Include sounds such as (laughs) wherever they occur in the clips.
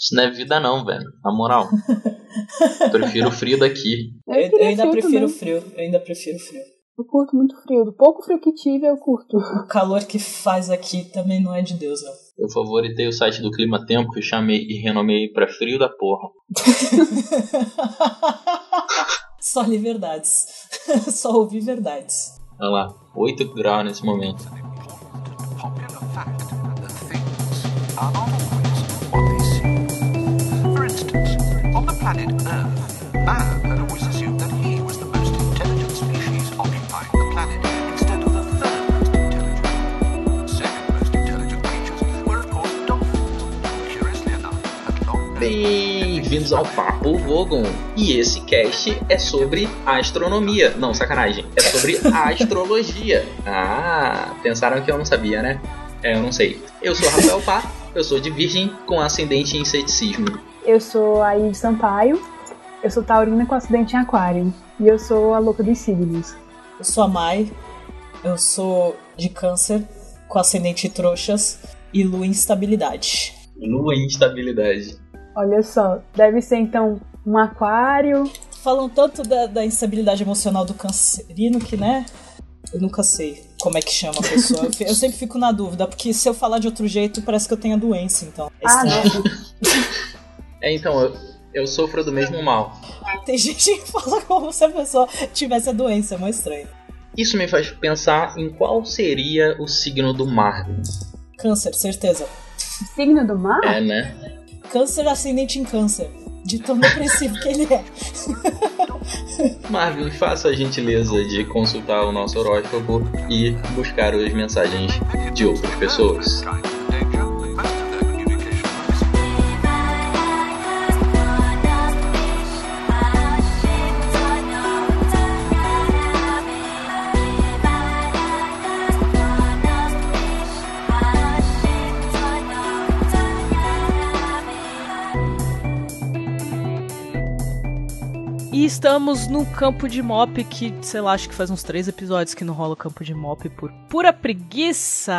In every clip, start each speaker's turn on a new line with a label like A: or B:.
A: Isso não é vida não, velho. Na moral. (laughs) prefiro o frio daqui.
B: Eu, eu, eu ainda prefiro o frio. Eu ainda prefiro o frio.
C: Eu curto muito frio. Do pouco frio que tive, eu curto.
B: O calor que faz aqui também não é de Deus, não.
A: Eu favoritei o site do Clima Tempo que chamei e renomei pra frio da porra. (laughs)
B: Só li verdades. (laughs) Só ouvi verdades.
A: Olha lá, 8 graus nesse momento. Planet Earth, man had always assumed that he was the most intelligent species occupying the planet instead of the third most intelligent. Second most intelligent creatures were, of course, dolphins. Curiously enough, at long Bem-vindos ao Papo Vogon. E esse cast é sobre astronomia. Não, sacanagem. É sobre (laughs) astrologia. Ah, pensaram que eu não sabia, né? É, eu não sei. Eu sou Rafael Pá, eu sou de Virgem com ascendente em ceticismo.
C: Eu sou a Ives Sampaio, eu sou taurina com acidente em aquário. E eu sou a louca dos signos.
B: Eu sou a Mai, eu sou de câncer com ascendente em trouxas e lua em instabilidade.
A: Lua em instabilidade.
C: Olha só, deve ser então um aquário.
B: Falam tanto da, da instabilidade emocional do cancerino que, né? Eu nunca sei como é que chama a pessoa. (laughs) eu sempre fico na dúvida, porque se eu falar de outro jeito, parece que eu tenho a doença, então.
C: É ah, não.
A: É, então, eu, eu sofro do mesmo mal.
B: Tem gente que fala como se a pessoa tivesse a doença, é muito estranho.
A: Isso me faz pensar em qual seria o signo do Marvin.
B: Câncer, certeza.
C: Signo do mar?
A: É, né?
B: Câncer ascendente em câncer. De tão depressivo que ele é.
A: Marvin, faça a gentileza de consultar o nosso horóscopo e buscar as mensagens de outras pessoas.
B: Estamos no campo de mop que, sei lá, acho que faz uns três episódios que não rola o campo de mop por pura preguiça.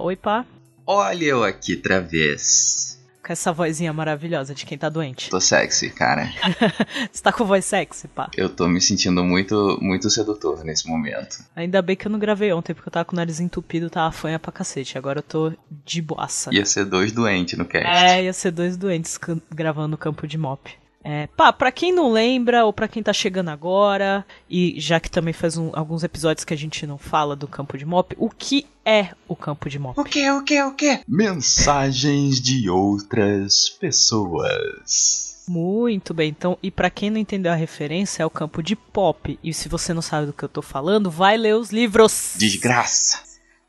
B: Oi, pá.
A: Olha eu aqui outra vez.
B: Com essa vozinha maravilhosa de quem tá doente.
A: Tô sexy, cara. (laughs)
B: Você tá com voz sexy, pá?
A: Eu tô me sentindo muito, muito sedutor nesse momento.
B: Ainda bem que eu não gravei ontem, porque eu tava com o nariz entupido, tava fanha pra cacete. Agora eu tô de boaça.
A: Ia ser dois doentes no cast.
B: É, ia ser dois doentes gravando o campo de mop. É, pá, pra quem não lembra, ou pra quem tá chegando agora, e já que também faz um, alguns episódios que a gente não fala do campo de mop, o que é o campo de mop?
A: O que, o que, o que? Mensagens de outras pessoas.
B: Muito bem, então, e para quem não entendeu a referência, é o campo de pop. E se você não sabe do que eu tô falando, vai ler os livros.
A: Desgraça.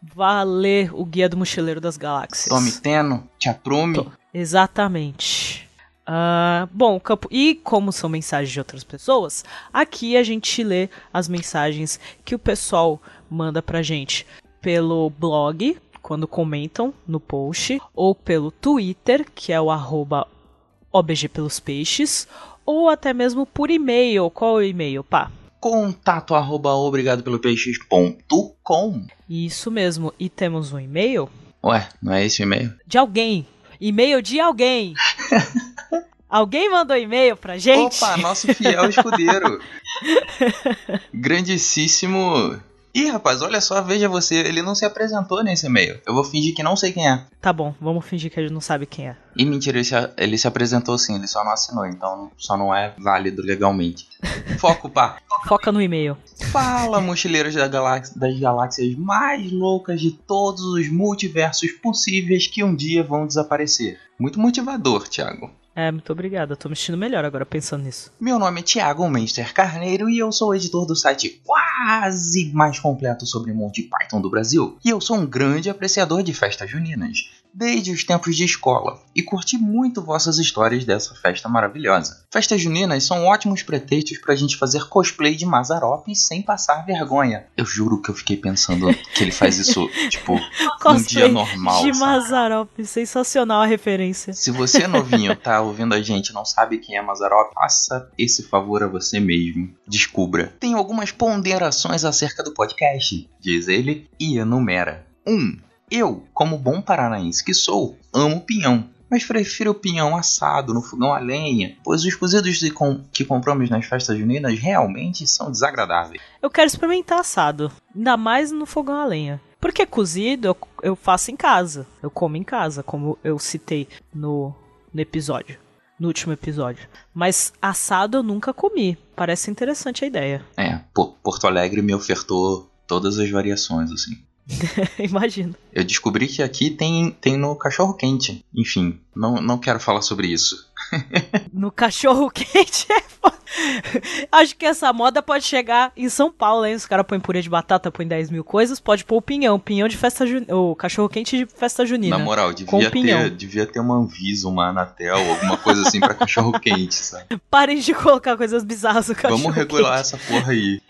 B: Vá ler o Guia do Mochileiro das Galáxias.
A: Tome Teno, te aprume.
B: Exatamente. Uh, bom, campo. E como são mensagens de outras pessoas, aqui a gente lê as mensagens que o pessoal manda pra gente pelo blog, quando comentam no post, ou pelo Twitter, que é o arroba OBG pelos peixes, ou até mesmo por e-mail. Qual é o e-mail, pá?
A: Contato arroba obrigado pelo peixes.com.
B: Isso mesmo. E temos um e-mail?
A: Ué, não é esse o e-mail?
B: De alguém. E-mail de alguém. (laughs) Alguém mandou e-mail pra gente?
A: Opa, nosso fiel escudeiro. (laughs) Grandíssimo. Ih, rapaz, olha só, veja você, ele não se apresentou nesse e-mail. Eu vou fingir que não sei quem é.
B: Tá bom, vamos fingir que gente não sabe quem é.
A: E mentira, ele se, ele se apresentou sim, ele só não assinou, então só não é válido legalmente. (laughs) Foco, pá.
B: Foca no e-mail.
A: Fala, mochileiros da das galáxias mais loucas de todos os multiversos possíveis que um dia vão desaparecer. Muito motivador, Thiago.
B: É, muito obrigada. Tô me sentindo melhor agora pensando nisso.
A: Meu nome é Thiago Menster Carneiro e eu sou editor do site quase mais completo sobre Monty Python do Brasil. E eu sou um grande apreciador de festas juninas desde os tempos de escola e curti muito vossas histórias dessa festa maravilhosa. Festas juninas são ótimos pretextos pra gente fazer cosplay de Mazarop sem passar vergonha. Eu juro que eu fiquei pensando (laughs) que ele faz isso, tipo, (laughs) num dia normal.
B: De Mazarop, sensacional a referência.
A: Se você novinho (laughs) tá ouvindo a gente não sabe quem é Mazarop, faça esse favor a você mesmo. Descubra. Tem algumas ponderações acerca do podcast, diz ele, e enumera. 1. Um, eu, como bom paranaense que sou, amo pinhão. mas prefiro o pinhão assado no fogão a lenha, pois os cozidos de com- que compramos nas festas juninas realmente são desagradáveis.
B: Eu quero experimentar assado. Ainda mais no fogão a lenha. Porque cozido eu, eu faço em casa. Eu como em casa, como eu citei no, no episódio. No último episódio. Mas assado eu nunca comi. Parece interessante a ideia.
A: É, Porto Alegre me ofertou todas as variações, assim. (laughs)
B: Imagino.
A: Eu descobri que aqui tem, tem no cachorro quente. Enfim, não, não quero falar sobre isso. (laughs)
B: No cachorro (laughs) quente é foda. Acho que essa moda pode chegar em São Paulo, hein? Os caras põem purê de batata, põem 10 mil coisas, pode pôr o pinhão. Pinhão de festa junina. O cachorro quente de festa junina.
A: Na moral, devia ter, devia ter uma Anvisa, uma Anatel, alguma coisa assim pra cachorro quente, sabe?
B: Parem de colocar coisas bizarras no cachorro
A: Vamos regular
B: quente.
A: essa porra aí.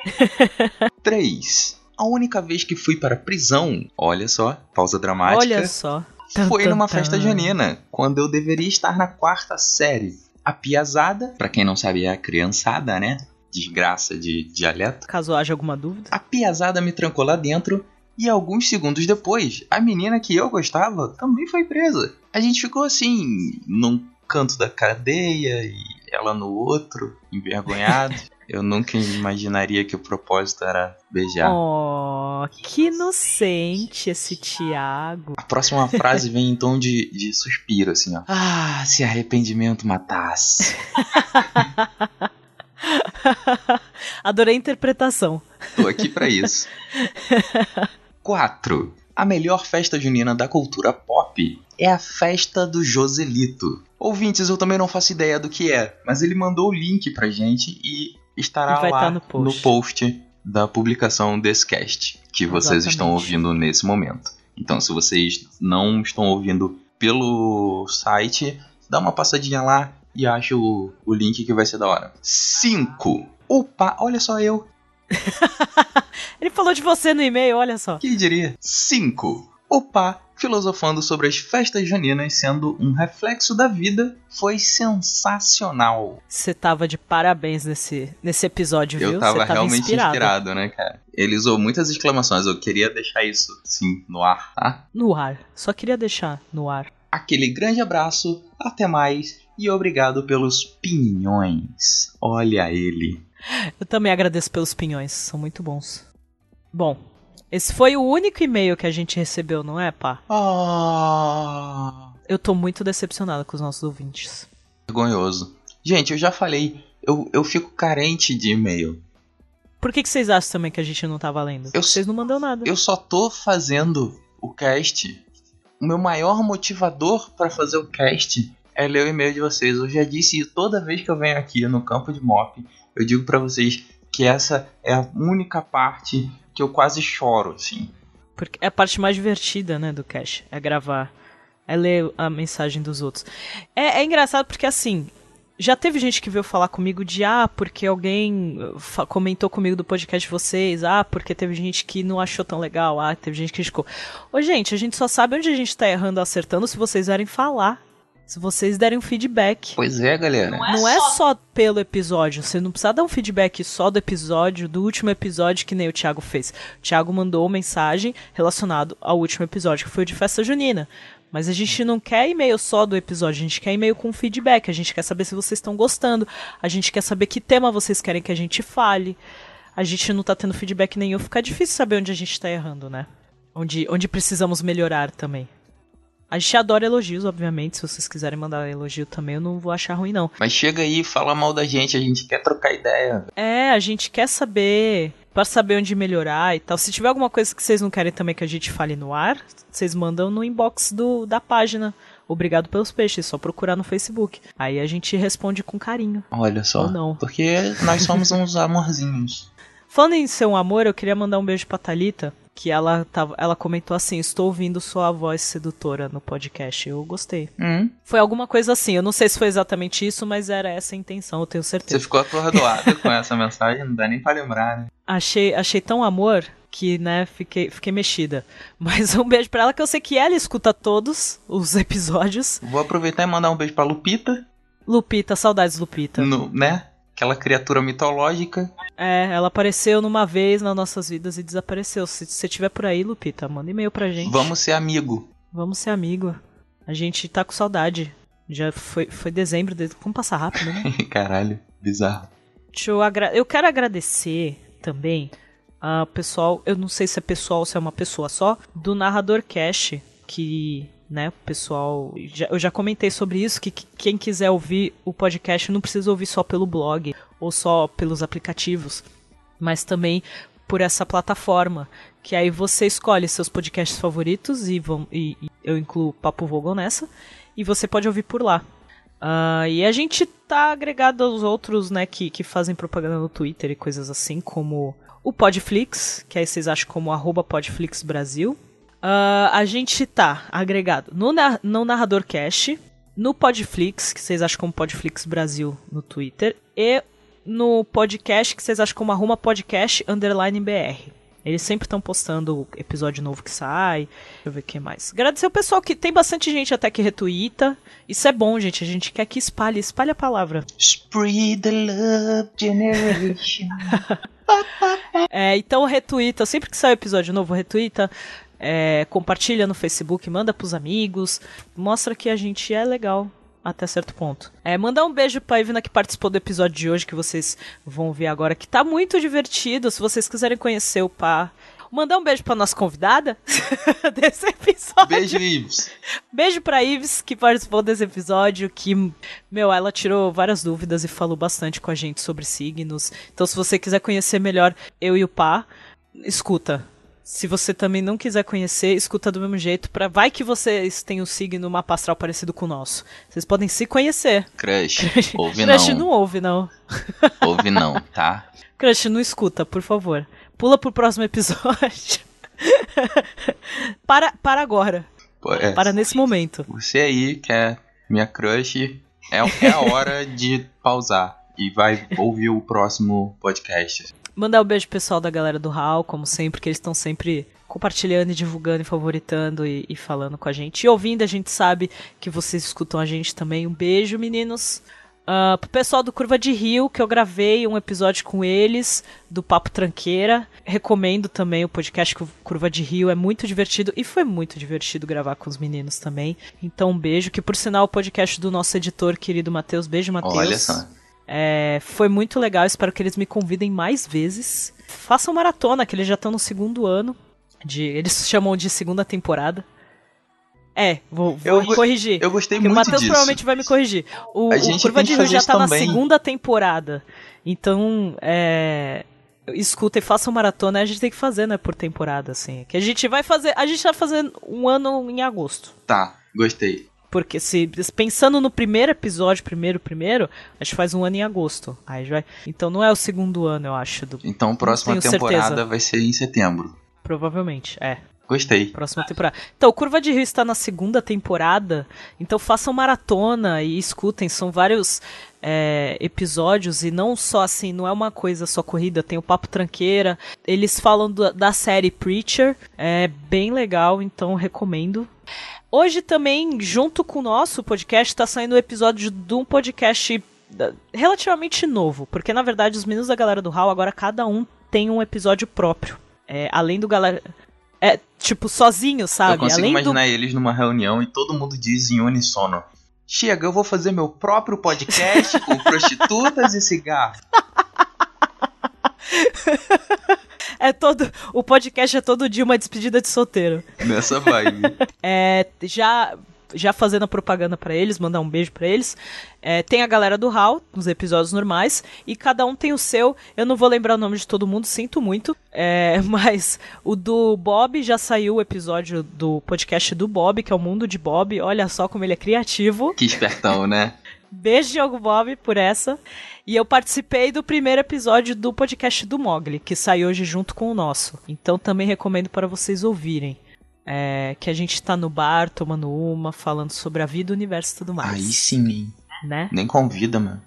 A: 3. A única vez que fui para prisão, olha só, pausa dramática,
B: Olha só.
A: Foi numa festa junina, quando eu deveria estar na quarta série. A piazada, pra quem não sabe, é a criançada, né? Desgraça de dialeto.
B: Caso haja alguma dúvida.
A: A piazada me trancou lá dentro e alguns segundos depois, a menina que eu gostava também foi presa. A gente ficou assim, num canto da cadeia e ela no outro, envergonhado. (laughs) Eu nunca imaginaria que o propósito era beijar.
B: Oh, que inocente esse Tiago.
A: A próxima frase vem em tom de, de suspiro, assim, ó. Ah, se arrependimento matasse. (laughs)
B: Adorei a interpretação.
A: Tô aqui pra isso. 4. A melhor festa junina da cultura pop é a festa do Joselito. Ouvintes, eu também não faço ideia do que é, mas ele mandou o link pra gente e estará lá
B: tá no post.
A: post da publicação desse cast que vocês
B: Exatamente.
A: estão ouvindo nesse momento. Então, se vocês não estão ouvindo pelo site, dá uma passadinha lá e acha o, o link que vai ser da hora. 5. Opa, olha só eu. (laughs)
B: Ele falou de você no e-mail, olha só.
A: Quem diria? 5. Opa, filosofando sobre as festas juninas sendo um reflexo da vida, foi sensacional.
B: Você tava de parabéns nesse, nesse episódio, viu?
A: Eu tava
B: tava
A: realmente
B: inspirado.
A: inspirado, né, cara? Ele usou muitas exclamações, eu queria deixar isso, sim, no ar, tá?
B: No ar. Só queria deixar no ar.
A: Aquele grande abraço, até mais e obrigado pelos pinhões. Olha ele.
B: Eu também agradeço pelos pinhões, são muito bons. Bom, esse foi o único e-mail que a gente recebeu, não é, pá?
A: Ah,
B: Eu tô muito decepcionada com os nossos ouvintes.
A: vergonhoso. Gente, eu já falei, eu, eu fico carente de e-mail.
B: Por que, que vocês acham também que a gente não tá valendo?
A: Eu-
B: Vocês não mandam nada.
A: Eu só tô fazendo o cast. O meu maior motivador pra fazer o cast é ler o e-mail de vocês. Eu já disse toda vez que eu venho aqui no campo de mop. Eu digo pra vocês que essa é a única parte que eu quase choro, assim.
B: Porque é a parte mais divertida, né, do cast. É gravar. É ler a mensagem dos outros. É, é engraçado porque, assim, já teve gente que veio falar comigo de, ah, porque alguém uh, comentou comigo do podcast de vocês, ah, porque teve gente que não achou tão legal, ah, teve gente que criticou. Ô, gente, a gente só sabe onde a gente tá errando acertando se vocês vierem falar. Se vocês derem um feedback.
A: Pois é, galera.
B: Não é só pelo episódio. Você não precisa dar um feedback só do episódio, do último episódio que nem o Thiago fez. O Thiago mandou mensagem relacionado ao último episódio, que foi o de festa junina. Mas a gente não quer e-mail só do episódio, a gente quer e-mail com feedback. A gente quer saber se vocês estão gostando. A gente quer saber que tema vocês querem que a gente fale. A gente não tá tendo feedback nenhum, fica difícil saber onde a gente tá errando, né? Onde, onde precisamos melhorar também. A gente adora elogios, obviamente. Se vocês quiserem mandar elogio também, eu não vou achar ruim, não.
A: Mas chega aí, fala mal da gente, a gente quer trocar ideia.
B: É, a gente quer saber, para saber onde melhorar e tal. Se tiver alguma coisa que vocês não querem também que a gente fale no ar, vocês mandam no inbox do, da página. Obrigado pelos peixes, só procurar no Facebook. Aí a gente responde com carinho.
A: Olha só.
B: Ou não.
A: Porque nós somos uns amorzinhos. (laughs)
B: Falando em ser um amor, eu queria mandar um beijo pra Thalita, que ela, tava, ela comentou assim: Estou ouvindo sua voz sedutora no podcast. Eu gostei.
A: Hum,
B: Foi alguma coisa assim, eu não sei se foi exatamente isso, mas era essa a intenção, eu tenho
A: você
B: certeza.
A: ficou atordoado com essa (laughs) mensagem, não dá nem pra lembrar, né?
B: Achei, achei tão amor que, né, fiquei, fiquei mexida. (laughs) Mas um beijo pra ela, que eu sei que ela escuta todos os episódios.
A: Vou aproveitar e mandar um beijo pra Lupita,
B: Lupita, saudades, Lupita.
A: no, né? Aquela criatura mitológica.
B: É, ela apareceu numa vez nas nossas vidas e desapareceu. Se você estiver por aí, Lupita, manda e-mail pra gente.
A: Vamos ser amigo.
B: Vamos ser amigo. A gente tá com saudade. Já foi, foi dezembro, de... vamos passar rápido, né? (laughs)
A: Caralho, bizarro.
B: Deixa eu, agra... eu quero agradecer também a pessoal, eu não sei se é pessoal ou se é uma pessoa só, do Narrador Cash, que né, pessoal, já, eu já comentei sobre isso, que, que quem quiser ouvir o podcast não precisa ouvir só pelo blog ou só pelos aplicativos, mas também por essa plataforma, que aí você escolhe seus podcasts favoritos e, vão, e, e eu incluo Papo Vogel nessa, e você pode ouvir por lá. Uh, e a gente tá agregado aos outros, né, que, que fazem propaganda no Twitter e coisas assim, como o Podflix, que aí vocês acham como arroba Podflix Brasil. Uh, a gente tá agregado no, no Narrador Cash, no Podflix, que vocês acham como Podflix Brasil no Twitter, e no podcast, que vocês acham como arroba podcast underline BR. Eles sempre estão postando episódio novo que sai. Deixa eu ver o que mais. Agradecer o pessoal que tem bastante gente até que retuita. Isso é bom, gente. A gente quer que espalhe, espalhe a palavra.
A: Spread the love generation. (laughs)
B: é, então retuita, sempre que sai episódio novo, retuita. É, compartilha no Facebook, manda pros amigos, mostra que a gente é legal até certo ponto. É, mandar um beijo pra Ivna que participou do episódio de hoje, que vocês vão ver agora, que tá muito divertido. Se vocês quiserem conhecer o Pá, mandar um beijo pra nossa convidada (laughs) desse episódio.
A: Beijo, Ives.
B: Beijo pra Ives, que participou desse episódio, que, meu, ela tirou várias dúvidas e falou bastante com a gente sobre signos. Então, se você quiser conhecer melhor eu e o Pá, escuta. Se você também não quiser conhecer, escuta do mesmo jeito. Pra... Vai que vocês têm um signo, mapa astral parecido com o nosso. Vocês podem se conhecer.
A: Crush, ouve
B: Crush
A: não.
B: não ouve, não.
A: Ouve não, tá?
B: Crush, não escuta, por favor. Pula pro próximo episódio. (laughs) para, para agora.
A: Pô, é,
B: Para nesse momento.
A: Você aí, que é minha crush, é, é a hora de pausar. E vai ouvir o próximo podcast.
B: Mandar um beijo pessoal da galera do HAL, como sempre, que eles estão sempre compartilhando e divulgando e favoritando e, e, falando com a gente. E ouvindo, a gente sabe que vocês escutam a gente também. Um beijo, meninos. Uh, pro pessoal do Curva de Rio, que eu gravei um episódio com eles, do Papo Tranqueira. Recomendo também o podcast Curva de Rio, é muito divertido e foi muito divertido gravar com os meninos também. Então, um beijo, que por sinal o podcast do nosso editor querido Matheus. Beijo, Matheus.
A: Olha só.
B: É, foi muito legal, espero que eles me convidem mais vezes. Façam maratona, que eles já estão no segundo ano. De, eles chamam de segunda temporada. É, vou, vou
A: eu,
B: corrigir.
A: Eu gostei
B: muito. O Matheus provavelmente vai me corrigir. O, o Curva de Rio já tá
A: também.
B: na segunda temporada. Então, é, escuta e façam maratona, a gente tem que fazer, né, por temporada, assim. Que a gente vai fazer. A gente vai fazer um ano em agosto.
A: Tá, gostei.
B: Porque se pensando no primeiro episódio, primeiro, primeiro, a gente faz um ano em agosto. Aí vai. Então não é o segundo ano, eu acho. Do...
A: Então a próxima temporada
B: certeza.
A: vai ser em setembro.
B: Provavelmente, é.
A: Gostei.
B: Próxima temporada. Então, Curva de Rio está na segunda temporada. Então façam maratona e escutem. São vários é, episódios e não só assim, não é uma coisa só corrida. Tem o Papo Tranqueira. Eles falam do, da série Preacher. É bem legal, então recomendo. Hoje também, junto com o nosso podcast, está saindo o um episódio de um podcast relativamente novo. Porque, na verdade, os meninos da galera do HAL, agora cada um tem um episódio próprio. É, além do galera. É, tipo, sozinho, sabe?
A: Eu consigo
B: além
A: imaginar
B: do...
A: eles numa reunião e todo mundo diz em unissono. Chega, eu vou fazer meu próprio podcast (laughs) com prostitutas e cigarro. (laughs)
B: É todo. O podcast é todo dia uma despedida de solteiro.
A: Nessa vibe. (laughs)
B: É, já, já fazendo a propaganda para eles, mandar um beijo para eles. É, tem a galera do HAL, nos episódios normais, e cada um tem o seu. Eu não vou lembrar o nome de todo mundo, sinto muito. É, (laughs) mas o do Bob já saiu o episódio do podcast do Bob, que é o Mundo de Bob. Olha só como ele é criativo.
A: Que espertão, né?
B: Beijo, Diogo Bob, por essa. E eu participei do primeiro episódio do podcast do Mogli, que sai hoje junto com o nosso. Então também recomendo para vocês ouvirem. É, que a gente tá no bar, tomando uma, falando sobre a vida, o universo e tudo mais.
A: Aí sim, hein?
B: Né?
A: Nem convida, mano.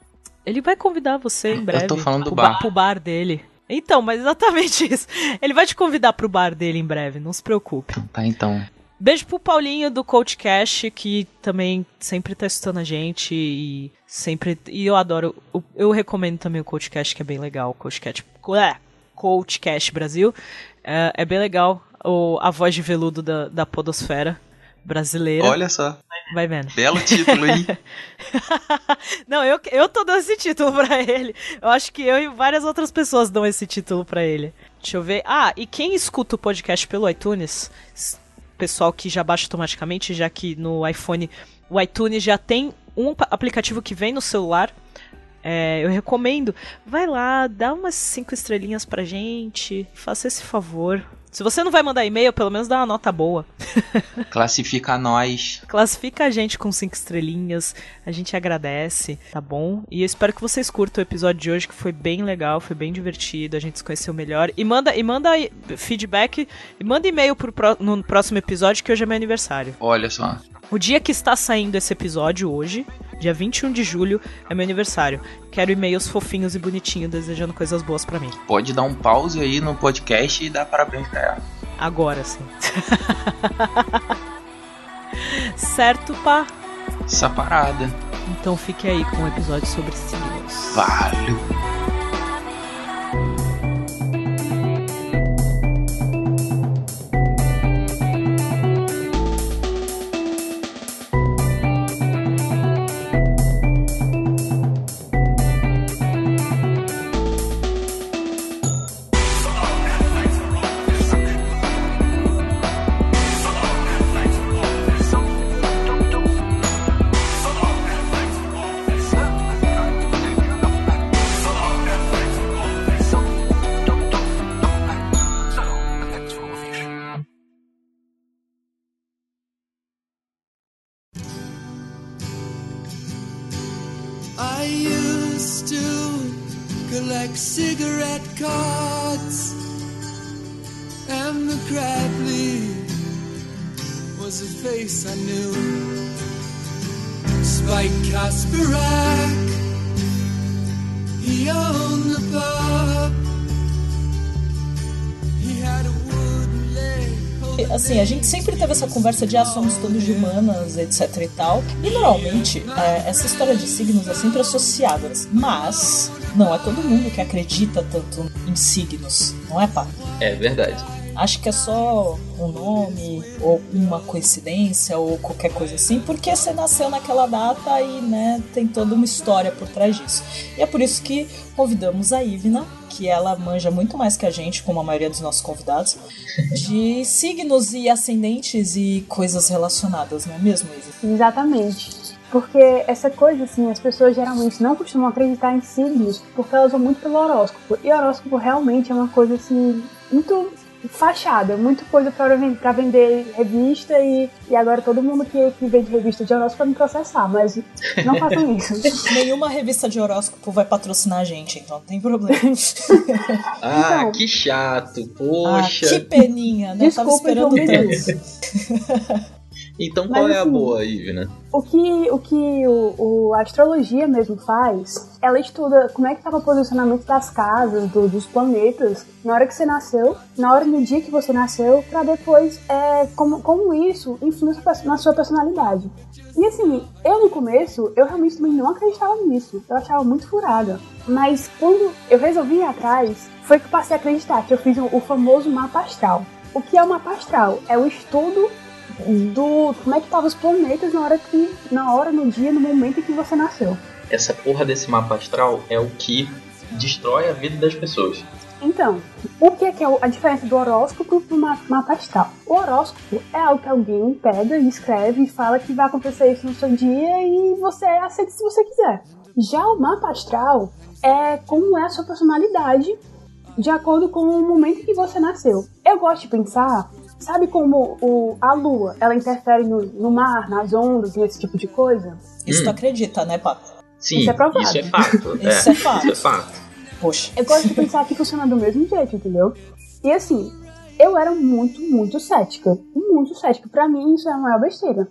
B: Ele vai convidar você em breve.
A: Eu tô falando do bar.
B: Pro bar dele. Então, mas exatamente (laughs) isso. Ele vai te convidar pro bar dele em breve, não se preocupe.
A: Tá, então.
B: Beijo pro Paulinho do Coach Cash, que também sempre tá escutando a gente e sempre. E eu adoro. Eu recomendo também o Coach Cash, que é bem legal. Coach Cash. É, Coach Cash Brasil. É, é bem legal. O, a voz de veludo da, da Podosfera.
D: brasileira.
A: Olha só,
D: Vai vendo.
A: belo título, hein? (laughs)
D: Não, eu, eu tô dando esse título pra ele. Eu acho que eu e várias outras pessoas dão esse título pra ele. Deixa eu ver. Ah, e quem escuta o podcast pelo iTunes, pessoal que já baixa automaticamente, já que no iPhone o iTunes já tem um aplicativo que vem no celular. é, eu recomendo. Vai lá, dá umas cinco estrelinhas pra gente. Faça esse favor. Se você não vai mandar e-mail, pelo menos dá uma nota boa. (laughs)
A: Classifica nós.
D: Classifica a gente com cinco estrelinhas, a gente agradece, tá bom? E eu espero que vocês curtam o episódio de hoje, que foi bem legal, foi bem divertido, a gente se conheceu melhor. E manda, e manda feedback, e manda e-mail pro no próximo episódio, que hoje é meu aniversário.
A: Olha só.
D: O dia que está saindo esse episódio, hoje, dia 21 de julho, é meu aniversário. Quero e-mails fofinhos e bonitinhos, desejando coisas boas pra mim.
A: Pode dar um pause aí no podcast e dar parabéns pra ela.
D: Agora sim. (laughs) certo, pá?
A: Essa parada.
D: Então fique aí com o episódio sobre signos.
A: Valeu.
E: Cigarette cards, and the Crably was a face I knew. Spike Kasparak, he owned the pub. He had a wooden leg.
B: Assim, a gente sempre teve essa conversa de ah, somos todos de humanas, etc e tal. E normalmente, é, essa história de signos é sempre associada. Mas não é todo mundo que acredita tanto em signos, não é, pá?
A: É verdade.
B: Acho que é só um nome, ou uma coincidência, ou qualquer coisa assim, porque você nasceu naquela data e, né, tem toda uma história por trás disso. E é por isso que convidamos a Ivna, que ela manja muito mais que a gente, como a maioria dos nossos convidados, de (laughs) signos e ascendentes e coisas relacionadas, não é mesmo, Ivna?
C: Exatamente. Porque essa coisa, assim, as pessoas geralmente não costumam acreditar em signos porque elas vão muito pelo horóscopo. E horóscopo realmente é uma coisa, assim, muito fachada, muito coisa pra vender revista e, e agora todo mundo que, que vende revista de horóscopo vai me processar, mas não façam (laughs) isso.
B: Nenhuma revista de horóscopo vai patrocinar a gente, então não tem problema. (laughs)
A: Ah,
C: Então.
A: que chato.
B: ah,
A: Poxa.
B: que peninha, né? Eu tava esperando tanto. (laughs)
A: Então
C: Mas
A: qual é a
C: assim-
A: boa, Ivna?
C: O que, o que o, o- a astrologia mesmo faz, ela estuda como é que estava o posicionamento das casas, do- dos planetas, na hora que você nasceu, na hora no dia que você nasceu, pra depois é, como, como isso influencia na sua personalidade. E assim, eu no começo, eu realmente também não acreditava nisso. Eu achava muito furada. Mas quando eu resolvi ir atrás, foi que eu passei a acreditar que eu fiz o, o famoso mapa astral. O que é o mapa astral? É o estudo do como é que estavam os planetas na hora que na hora no dia no momento em que você nasceu?
A: Essa porra desse mapa astral é o que destrói a vida das pessoas.
C: então o que é, que é a diferença do horóscopo pro ma- mapa astral? O horóscopo é algo que alguém pega e escreve e fala que vai acontecer isso no seu dia e você aceita se você quiser. Já o mapa astral é como é a sua personalidade de acordo com o momento em que você nasceu. Eu gosto de pensar Sabe como o, a lua ela interfere no, no mar, nas ondas e esse tipo de coisa?
B: Isso
A: Hum.
B: tu acredita, né, pá?
A: Sim,
C: Isso é provado.
A: isso é fato.
B: Isso é fato.
A: Isso é fato.
B: Poxa.
C: Eu gosto de pensar que funciona do mesmo jeito, entendeu? E assim, eu era muito, muito cética. Muito cética. Pra mim, isso é a maior besteira.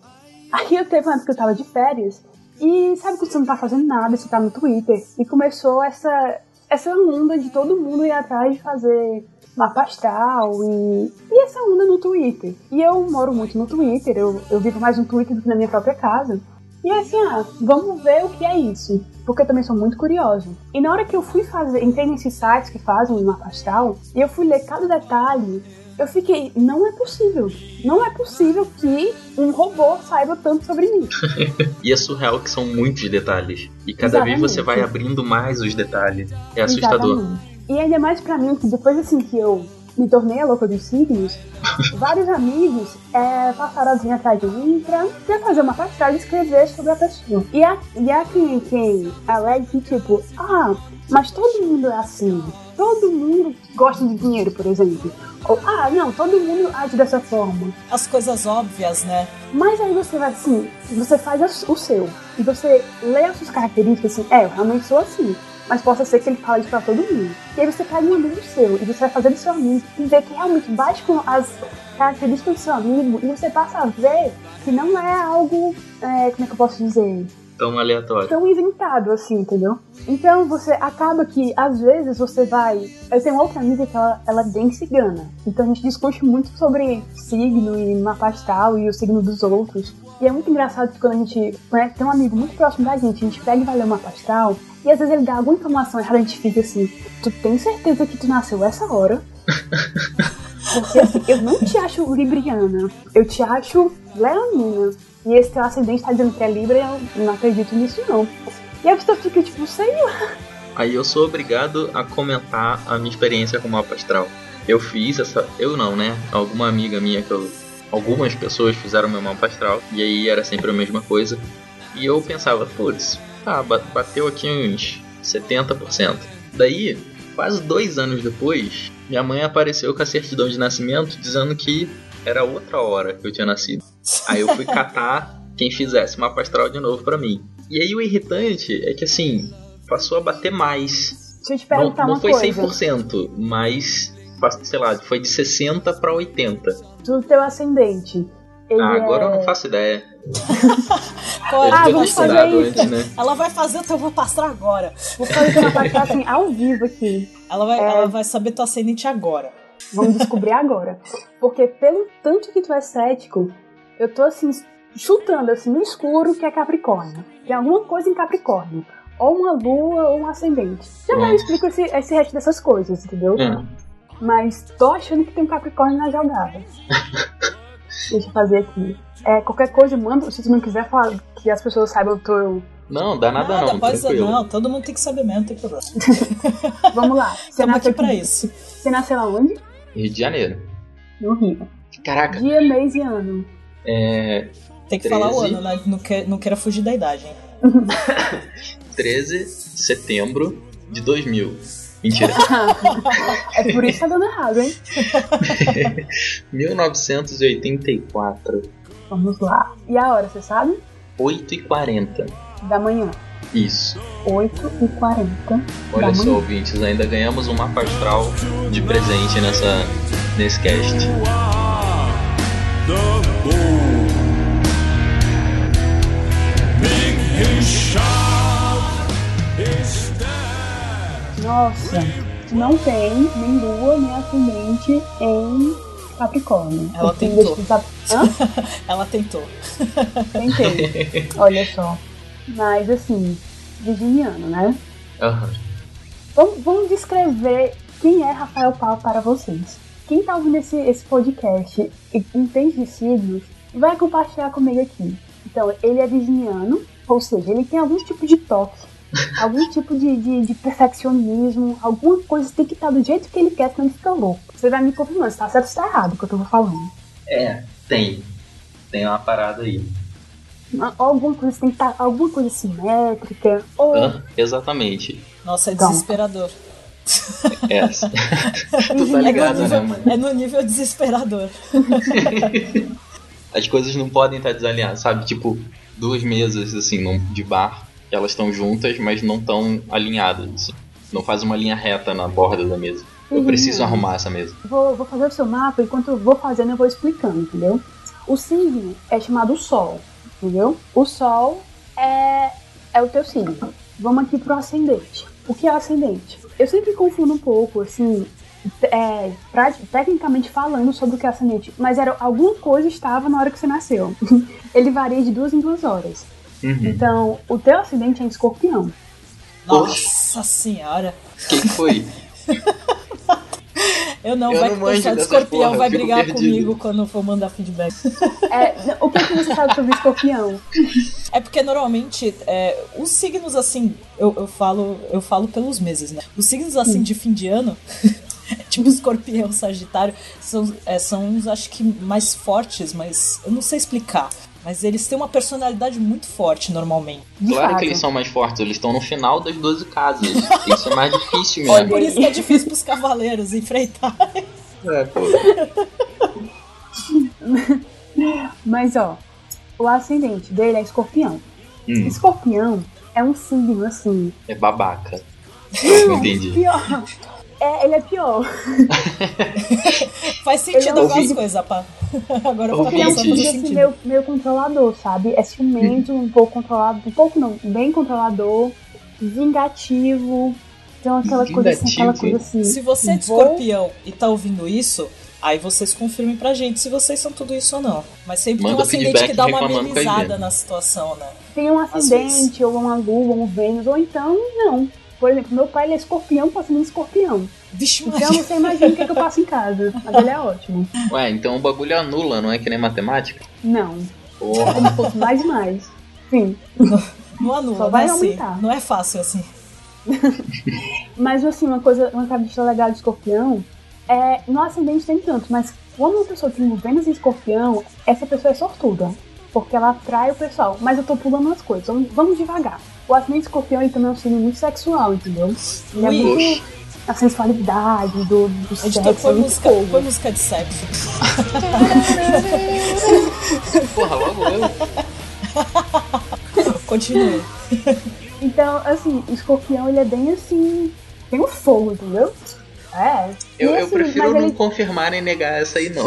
C: Aí eu teve uma época que eu tava de férias. E sabe quando você não tá fazendo nada, você tá no Twitter. E começou essa, essa onda de todo mundo ir atrás de fazer mapa astral e, e essa onda no Twitter. E eu moro muito no Twitter, eu, eu vivo mais no Twitter do que na minha própria casa. E assim, ah, vamos ver o que é isso. Porque eu também sou muito curiosa. E na hora que eu fui fazer, entrei nesses sites que fazem o mapa astral, e eu fui ler cada detalhe, eu fiquei, não é possível. Não é possível que um robô saiba tanto sobre mim. (laughs)
A: E é surreal que são muitos detalhes. E cada vez você
C: Exatamente.
A: vai abrindo mais os detalhes. É assustador.
C: Exatamente. E ainda mais pra mim, que depois assim que eu me tornei a louca dos signos, (laughs) vários amigos é, passaram a vir atrás de mim pra, fazer uma pastel e escrever sobre a pessoa. E há, e há quem, quem alega que, tipo, ah, mas todo mundo é assim. Todo mundo gosta de dinheiro, por exemplo. Ou, ah, não, todo mundo age dessa forma.
B: As coisas óbvias, né?
C: Mas aí você vai assim, você faz o seu. E você lê as suas características assim, é, eu realmente sou assim. Mas possa ser que ele fale isso pra todo mundo. E aí você pega um amigo seu e você vai fazer do seu amigo e vê que realmente bate com as características do seu amigo e você passa a ver que não é algo, é, como é que eu posso dizer?
A: Tão aleatório.
C: tão inventado assim, entendeu? Então você acaba que às vezes você vai. Eu tenho outra amiga que ela, ela é bem cigana. Então a gente discute muito sobre signo e mapa astral e o signo dos outros. E é muito engraçado que quando a gente né, tem um amigo muito próximo da gente, a gente pega e vai ler o mapa astral, e às vezes ele dá alguma informação errada, a gente fica assim, tu tem certeza que tu nasceu essa hora? (laughs) Porque assim, eu não te acho libriana, eu te acho leonina. E esse teu ascendente tá dizendo que é Libra e eu não acredito nisso não. E a pessoa fica tipo, sei lá.
A: Aí eu sou obrigado a comentar a minha experiência com o mapa astral. Eu fiz essa. Eu não, né? Alguma amiga minha que eu. Algumas pessoas fizeram meu mapa astral. E aí era sempre a mesma coisa. E eu pensava, putz, ah, ba- bateu aqui uns 70%. Daí, quase dois anos depois, minha mãe apareceu com a certidão de nascimento dizendo que era outra hora que eu tinha nascido. Aí eu fui (laughs) catar quem fizesse mapa astral de novo pra mim. E aí o irritante é que assim, passou a bater mais.
C: Deixa eu te
A: Não,
C: perguntar
A: não
C: uma
A: foi
C: coisa.
A: 100%, mas, sei lá, foi de 60 pra 80.
C: Do teu ascendente. Ele
A: Ah, agora eu
C: é...
A: não faço ideia. (laughs)
B: É
A: Eu
C: Ah, vamos fazer isso.
A: antes, né?
B: Ela vai fazer o teu vou passar agora.
C: Vou fazer uma parte assim, ao vivo aqui.
B: Ela vai,
C: É.
B: ela vai saber teu ascendente agora.
C: Vamos descobrir agora. Porque pelo tanto que tu é cético, eu tô assim, chutando assim no escuro que é Capricórnio. Tem alguma coisa em Capricórnio. Ou uma lua ou um ascendente. Já já eu
A: Hum.
C: explico esse, esse resto dessas coisas, entendeu?
A: Hum.
C: Mas tô achando que tem um Capricórnio na jogada. (laughs) Deixa eu fazer aqui. É, qualquer coisa, manda. Se tu não quiser falar que as pessoas saibam, eu tô.
A: Não, dá nada, não,
B: pode ser, não, todo mundo tem que saber mesmo, não tem problema. (laughs)
C: Vamos lá. (laughs) Você
B: Estamos
C: nasceu
B: aqui pra isso.
C: Você nasceu aonde?
A: Rio de Janeiro.
C: No Rio.
A: Caraca,
C: Dia, mês e ano.
A: é
B: Tem que falar o
A: 13.
B: ano, né? Não, quer, não queira fugir da idade, hein? (laughs)
A: 13 de setembro de 2000. Mentira. (laughs)
C: É por isso que tá dando errado, hein? (laughs)
A: 1984.
C: Vamos lá. E a hora, você sabe?
A: 8 e 40.
C: Da manhã.
A: Isso.
C: 8 e 40
A: Olha só,
C: manhã.
A: ouvintes, ainda ganhamos um mapa astral de presente nessa, nesse cast.
C: Nossa, não tem nem lua, nem ascendente em Capricórnio.
B: Ela tentou. (laughs) Ela tentou.
C: Tentei. Olha só. Mas assim, virginiano, né?
A: Aham.
C: Vamos, vamos descrever quem é Rafael Pau para vocês. Quem tá ouvindo esse, esse podcast e entende de signos, vai compartilhar comigo aqui. Então, ele é virginiano, ou seja, ele tem algum tipo de toque, algum tipo de, de, de perfeccionismo, alguma coisa tem que estar do jeito que ele quer, senão ele fica louco. Você vai me confirmando se tá certo ou se tá errado o que eu tô falando.
A: É, tem. Tem uma parada aí.
C: Ou alguma coisa tem que estar, alguma coisa simétrica, ou
A: Hã? Exatamente.
B: Nossa, é
C: Então.
B: desesperador.
A: Essa. (laughs) tu tá
B: É
A: ligado, né,
B: nível,
A: mano?
B: é no nível desesperador. (laughs)
A: As coisas não podem estar desalinhadas, sabe? Tipo, duas mesas, assim, de bar, elas estão juntas, mas não estão alinhadas, assim. Não faz uma linha reta na borda da mesa. Eu preciso arrumar essa mesa.
C: Vou, vou fazer o seu mapa, enquanto eu vou fazendo, eu vou explicando, entendeu? O signo é chamado Sol, entendeu? O Sol é, é o teu signo. Vamos aqui pro ascendente. O que é o ascendente? Eu sempre confundo um pouco, assim, é, pra- tecnicamente falando sobre o que é ascendente, mas era alguma coisa estava na hora que você nasceu. (laughs) Ele varia de duas em duas horas.
A: Uhum.
C: Então, o teu ascendente é em escorpião.
B: Nossa senhora.
A: O que, que foi? (laughs)
B: Eu não,
A: Eu
B: vai
A: não
B: pessoal de escorpião
A: porra,
B: vai brigar
A: perdido.
B: comigo quando for mandar feedback. (laughs)
C: É, o que, que você sabe sobre escorpião? (laughs)
B: É porque normalmente é, os signos assim, eu, eu falo, eu falo pelos meses, né? Os signos assim de fim de ano, tipo escorpião, sagitário, são, é, são uns acho que mais fortes, mas eu não sei explicar. Mas eles têm uma personalidade muito forte normalmente.
A: Claro que eles são mais fortes, eles estão no final das 12 casas. (laughs) Isso é mais difícil
C: Olha
A: mesmo.
B: Por isso que é difícil pros cavaleiros enfrentar.
A: É, pô. (laughs)
C: Mas ó, o ascendente dele é escorpião.
A: Hum,
C: Escorpião é um signo assim.
A: é babaca. Eu (laughs) entendi.
C: Pior. É, ele é pior. (laughs)
B: Faz sentido
C: é um
B: algumas
A: signo-
B: coisas, pá. (laughs) Agora eu
A: Ouvi
C: Ele é um
B: pensando
C: signo
B: no
A: isso.
C: assim,
B: sentido.
C: meio, meio controlador, sabe? É ciumento, um pouco controlado. Um pouco não, bem controlador, vingativo. Então aquela coisa assim, aquela coisa assim.
B: Se você é de
C: vou-
B: escorpião e tá ouvindo isso, aí vocês confirmem pra gente se vocês são tudo isso ou não. Mas sempre tem um
A: Manda
B: ascendente que dá uma amenizada na situação, né?
C: Tem um ascendente, ou uma lua, ou um Vênus, ou então não. Por exemplo, meu pai ele é escorpião, ascendente escorpião.
B: Vixe,
C: Então você imagina o que, é que eu passo em casa. (laughs) Mas ele é ótimo.
A: Ué, então o bagulho anula, não é que nem matemática?
C: Não,
A: Porra.
C: como se fosse mais e mais. Sim. (laughs)
B: Não anula,
C: Só
B: não
C: vai
B: é assim.
C: aumentar.
B: Não é fácil assim. (laughs)
C: Mas assim, uma coisa, uma característica legal de escorpião é. No ascendente tem tanto, mas quando uma pessoa tem um Vênus em escorpião, essa pessoa é sortuda. Porque ela atrai o pessoal. Mas eu tô pulando umas coisas. Vamos, vamos devagar. O ascendente escorpião ele também é um signo muito sexual, entendeu? Ele é
B: Ui.
C: muito. A sensualidade, do, do sexo, é
B: põe
C: muito
B: música,
C: fogo.
B: põe música de sexo. (laughs)
A: Porra, logo eu. (laughs)
B: Continue.
C: Então, assim, o escorpião ele é bem assim. Tem um fogo, entendeu? É.
A: Eu,
C: E,
A: eu
C: assim,
A: prefiro não
C: ele,
A: confirmar nem negar essa aí, não.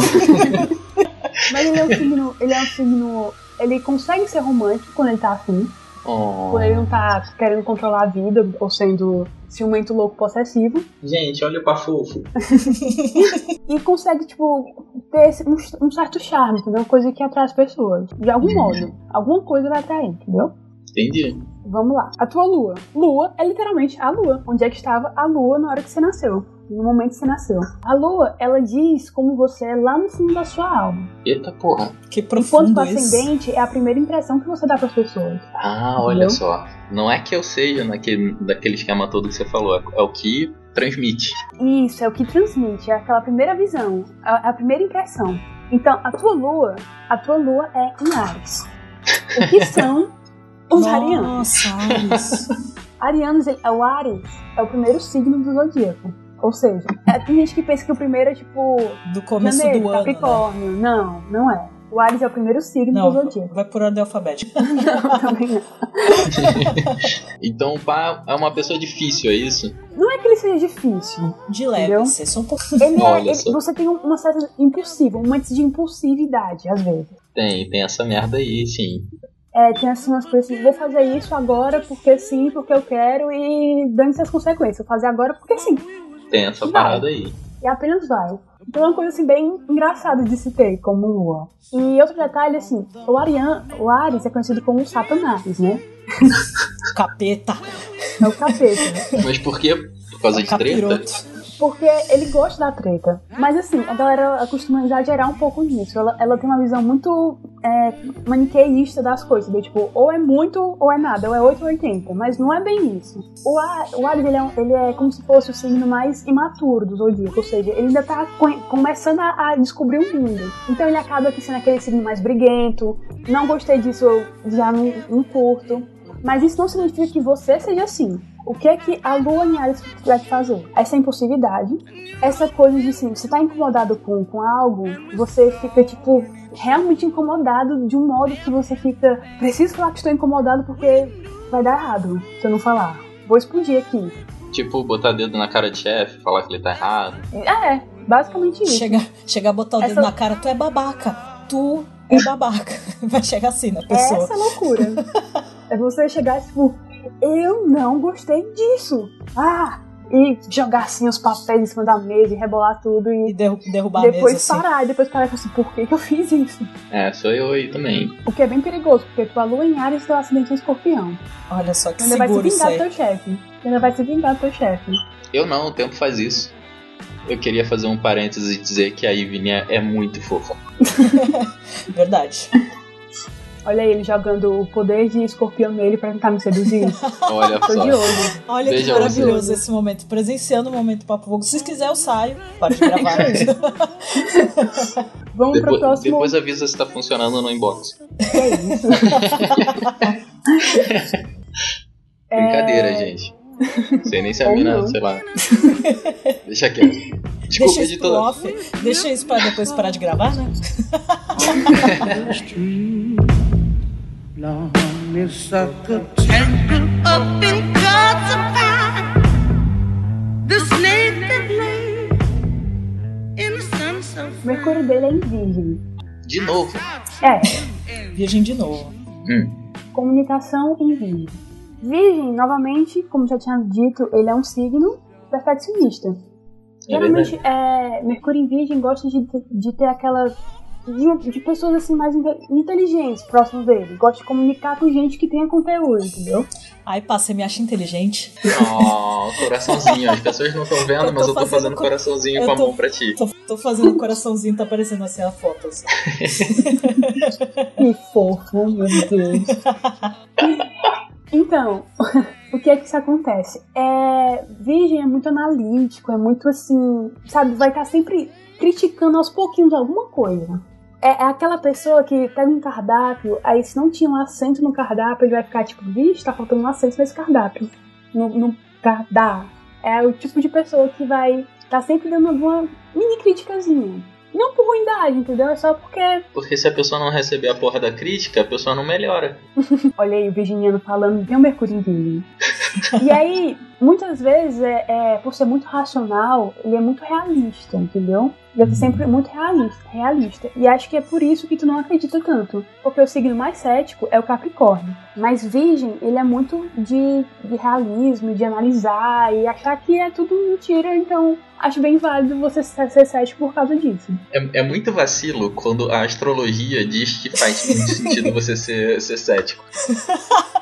A: (laughs)
C: mas ele é um signo. Ele é um signo. Ele consegue ser romântico quando ele tá afim.
A: Oh.
C: Quando ele não tá querendo controlar a vida ou sendo ciumento louco possessivo.
A: Gente, olha pra fofo. (laughs)
C: E consegue, tipo, ter esse- um, um certo charme, entendeu? Uma coisa que atrai as pessoas. De algum modo. Alguma coisa vai atrair, entendeu?
A: Entendi.
C: Vamos lá. A tua lua. Lua é literalmente a lua. Onde é que estava a lua na hora que você nasceu? No momento que você nasceu. A lua, ela diz como você é lá no fundo da sua alma.
A: Eita porra.
B: Que
C: Enquanto
B: profundo
C: o
B: isso.
C: ascendente é a primeira impressão que você dá para as pessoas.
A: Ah, olha
C: Entendeu?
A: só. Não é que eu seja naquele, daquele esquema todo que você falou, é, é o que transmite.
C: Isso, é o que transmite, é aquela primeira visão, a, a primeira impressão. Então, a tua lua, a tua lua é em Ares. O que (laughs) são os arianos?
B: Nossa, Ares.
C: Arianos, ele- o Ares é o primeiro signo do zodíaco. Ou seja, é, tem gente que pensa que o primeiro é tipo
B: Do começo
C: janeiro,
B: do ano. Né?
C: Capricórnio. Não, não é. O Ares é o primeiro signo
B: Não,
C: do zodíaco.
B: vai por ordem alfabética. (laughs)
C: Não, também não. (laughs)
A: Então o pá é uma pessoa difícil, é isso?
C: Não é que ele seja difícil.
B: De leve,
C: Entendeu?
B: assim, só um pouquinho.
C: Ele é,
A: Olha
C: ele-
A: só.
C: você tem um- uma certa impulsiva, um momento de impulsividade, às vezes.
A: Tem, tem essa merda aí, sim.
C: É, tem assim umas coisas assim, vou fazer isso agora porque sim, porque eu quero e dane-se as consequências. Vou fazer agora porque sim.
A: Tem essa
C: Vai.
A: parada aí.
C: E apenas vai. Então é uma coisa assim bem engraçada de se ter como lua. E outro detalhe, assim, o, Arian, o Ares é conhecido como Satanás, né?
B: Capeta.
C: É o capeta.
A: Mas por quê? Por causa de treta?
C: Porque ele gosta da treta. Mas assim, a galera costuma exagerar um pouco nisso. Ela, ela tem uma visão muito é, maniqueísta das coisas. De, tipo, ou é muito ou é nada, ou é 8 ou 80. Mas não é bem isso. O, A- o Ares, ele é, ele é como se fosse o signo mais imaturo do zodíaco. Ou seja, ele ainda tá co- começando a, a descobrir o mundo. Então ele acaba aqui sendo aquele signo mais briguento. Não gostei disso, eu já não, não curto. Mas isso não significa que você seja assim. O que é que a lua em Ares vai te fazer? Essa impulsividade, essa coisa de assim, você tá incomodado com, com algo, você fica, tipo, realmente incomodado de um modo que você fica. Preciso falar que estou incomodado porque vai dar errado se eu não falar. Vou explodir aqui.
A: Tipo, botar dedo na cara de chefe, falar que ele tá errado.
C: É, basicamente isso.
B: Chega, chega a botar o dedo
C: Essa-
B: na cara, tu é babaca. Tu é babaca. (laughs) Vai chegar assim na pessoa.
C: Essa é loucura. (laughs) é você chegar tipo, eu não gostei disso. Ah! E jogar assim os papéis em cima da mesa e rebolar tudo
B: E
C: e
B: derru- derrubar a
C: depois
B: mesa assim.
C: parar. E depois parar e falar assim, por que, que eu fiz isso?
A: É, sou eu aí também.
C: O que é bem perigoso, porque tua lua em Ares e teu acidente em escorpião.
B: Olha só que
C: Tu ainda vai se vingar do teu chefe. Tu ainda vai se vingar do teu chefe.
A: Eu não, o tempo faz isso. Eu queria fazer um parênteses e dizer que a Ivinia é muito fofa. (laughs)
B: Verdade.
C: Olha ele jogando o poder de escorpião nele pra tentar me seduzir. (laughs)
A: Olha
C: Tô de
A: só.
C: olho.
B: Olha que maravilhoso
C: você.
B: esse momento. Presenciando o momento Papo Fogo. Se quiser, eu saio. Pode gravar. (laughs)
C: Vamos pro
A: Depois,
C: próximo.
A: depois avisa se tá funcionando no inbox.
C: É isso? (laughs)
A: Brincadeira, gente. Sei nem se a mina,
C: não.
A: sei lá. Deixa quieto. Desculpa,
B: Deixa isso pro
A: editor.
B: off. Deixa isso pra depois parar de gravar, né?
E: Long tangle
F: up in lay in the sun so
C: O Mercúrio dele é em virgem.
A: De novo.
C: É,
B: Virgem de novo.
C: comunicação em virgem. Virgem, novamente, como já tinha dito, ele é um signo perfeccionista.
A: É
C: Geralmente, é, Mercúrio em Virgem gosta de, de ter aquela. De, de pessoas assim mais inte- inteligentes próximo dele. Gosta de comunicar com gente que tenha conteúdo, entendeu?
B: Ai, pá, você me acha inteligente?
A: Oh, coraçãozinho. As pessoas não estão (laughs) vendo,
B: Eu
A: mas eu tô
B: fazendo co-
A: coraçãozinho
B: eu
A: com a
B: tô-
A: mão pra ti.
B: Tô, tô fazendo um coraçãozinho, tá aparecendo assim a foto. Assim. (laughs)
C: Que fofo, meu Deus. Então, (laughs) o que é que isso acontece? É, Virgem é muito analítico, é muito assim, sabe, vai estar sempre criticando aos pouquinhos alguma coisa. É, é aquela pessoa que pega um cardápio, aí se não tinha um acento no cardápio, ele vai ficar tipo, vixe, tá faltando um acento nesse cardápio. No, no cardápio. É o tipo de pessoa que vai estar sempre dando alguma mini criticazinha. Não por ruindade, entendeu? É só porque
A: Porque se a pessoa não receber a porra da crítica, a pessoa não melhora. (laughs)
C: Olha aí o virginiano falando, tem o Mercúrio em Virgem. e aí, muitas vezes, é, é, por ser muito racional, ele é muito realista, entendeu? Ele é sempre muito realista, realista. E acho que é por isso que tu não acredita tanto. Porque o signo mais cético é o Capricórnio. Mas Virgem, ele é muito de, de realismo, de analisar e achar que é tudo mentira. Então, acho bem válido você ser cético por causa disso.
A: É, é muito vacilo quando a astrologia diz que faz muito (laughs) sentido você ser, ser cético.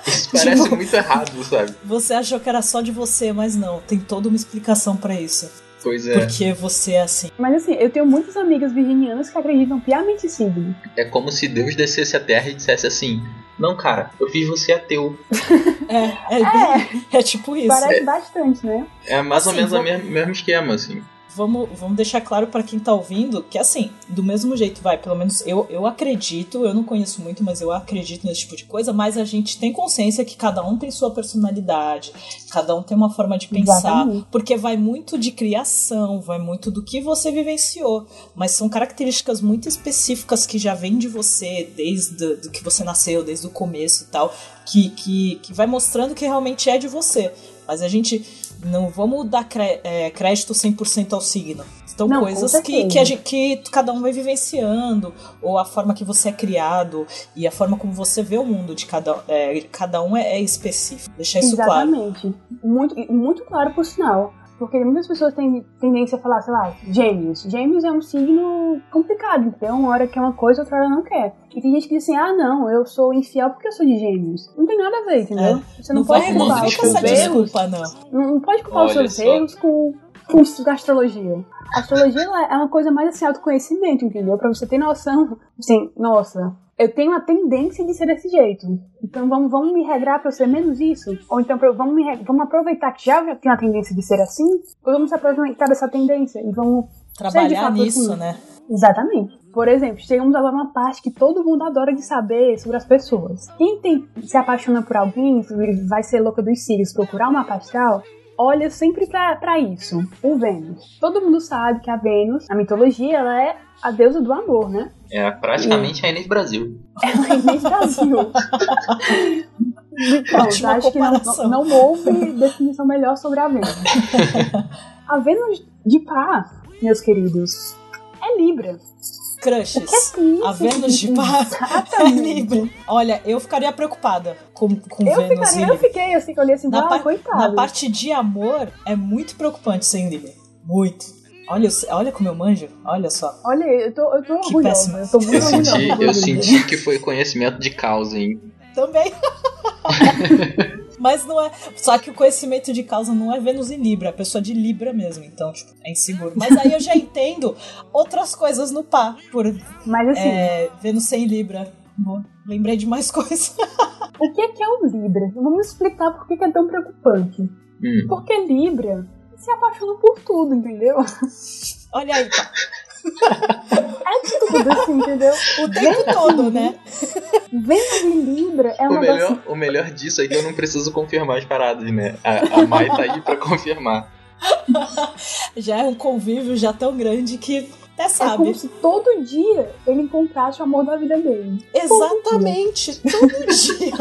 A: Isso parece
B: Tipo-
A: muito errado, sabe?
B: Você achou que era só de você, mas não. Tem toda uma explicação pra isso.
A: Pois é.
B: Porque você é assim.
C: Mas assim, eu tenho muitas amigas virginianas que acreditam piamente em signo.
A: É como se Deus descesse a terra e dissesse assim: Não, cara, eu fiz você ateu. (laughs)
B: É, é, bem- é tipo isso.
C: Parece bastante, né?
A: É mais ou
B: Assim,
A: menos o
B: vou-
A: mesmo, mesmo esquema, assim.
B: Vamos, vamos deixar claro pra quem tá ouvindo que, assim, do mesmo jeito, vai, pelo menos eu, eu acredito, eu não conheço muito, mas eu acredito nesse tipo de coisa, mas a gente tem consciência que cada um tem sua personalidade, cada um tem uma forma de pensar,
C: Exatamente.
B: porque vai muito de criação, vai muito do que você vivenciou, mas são características muito específicas que já vêm de você desde do que você nasceu, desde o começo e tal, que, que, que vai mostrando que realmente é de você. Mas a gente não vamos dar cré- é, crédito 100% ao signo. Então,
C: Não,
B: coisas que, que, gente, que cada um vai vivenciando, ou a forma que você é criado, e a forma como você vê o mundo de cada, é, cada um é, é específico. Deixar isso claro.
C: Exatamente. Muito, muito claro por sinal. Porque muitas pessoas têm tendência a falar, sei lá, gêmeos. Gêmeos é um signo complicado, entendeu? Uma hora quer uma coisa, outra hora não quer. E tem gente que diz assim, ah não, eu sou infiel porque eu sou de gêmeos. Não tem nada a ver, entendeu? Você não,
B: É. vai
C: pode culpar os seus erros.
B: desculpa, não.
C: Não, não pode culpar os seus erros com, com a astrologia. A astrologia é uma coisa mais assim, autoconhecimento, entendeu? Pra você ter noção, assim, nossa, eu tenho a tendência de ser desse jeito. Então vamos, vamos me regrar pra eu ser menos isso? Ou então vamos, me, vamos aproveitar que já tenho a tendência de ser assim? Ou vamos aproveitar dessa tendência e vamos.
B: Trabalhar nisso,
C: assim.
B: né?
C: Exatamente. Por exemplo, chegamos agora numa parte que todo mundo adora de saber sobre as pessoas. Quem tem, se apaixona por alguém, vai ser louca dos cílios, procurar uma astral, olha sempre pra, pra isso, o Vênus. Todo mundo sabe que a Vênus, na mitologia, ela é a deusa do amor, né?
A: É praticamente a Inês Brasil.
C: Ela (laughs) é Inês Brasil. (laughs) Então,
B: Ótima
C: acho que não,
B: comparação.
C: não, não houve definição melhor sobre a Vênus. (laughs) A Vênus de pá, meus queridos, é Libra.
B: Crushes.
C: É isso?
B: A Vênus de pá é. Libra. Olha, eu ficaria preocupada com, com
C: Eu,
B: Vênus
C: ficaria,
B: e
C: eu fiquei assim, que eu olhei assim,
B: Na,
C: ah,
B: par-
C: coitado.
B: na parte de amor, é muito preocupante ser em Libra. Muito. Olha, olha como eu manjo. Olha só.
C: Olha, eu tô, eu tô
B: Que
C: orgulhosa.
B: péssimo.
C: Eu tô muito
A: Eu senti, eu senti que foi conhecimento de causa, hein?
B: Também. (laughs) Mas não é. Só que o conhecimento de causa não é Vênus em Libra, é pessoa de Libra mesmo. Então, tipo, é inseguro. Mas aí eu já entendo outras coisas no pá. Por
C: Mas assim,
B: é, Vênus sem Libra. Boa. Lembrei de mais (laughs) coisas.
C: o que é que é o Libra? Vamos explicar por que que é tão preocupante.
A: Hum.
C: Porque Libra se apaixona por tudo, entendeu?
B: Olha aí, tá.
C: É tudo assim, entendeu?
B: O tempo todo, né?
C: Vênus em Libra é um
A: O melhor, o melhor disso é que eu não preciso confirmar as paradas, né? A, a Mai tá aí pra confirmar. (laughs)
B: Já é um convívio já tão grande que até
C: É
B: sabe.
C: como se todo dia ele encontrasse o amor da vida dele.
B: Exatamente, todo (laughs) dia.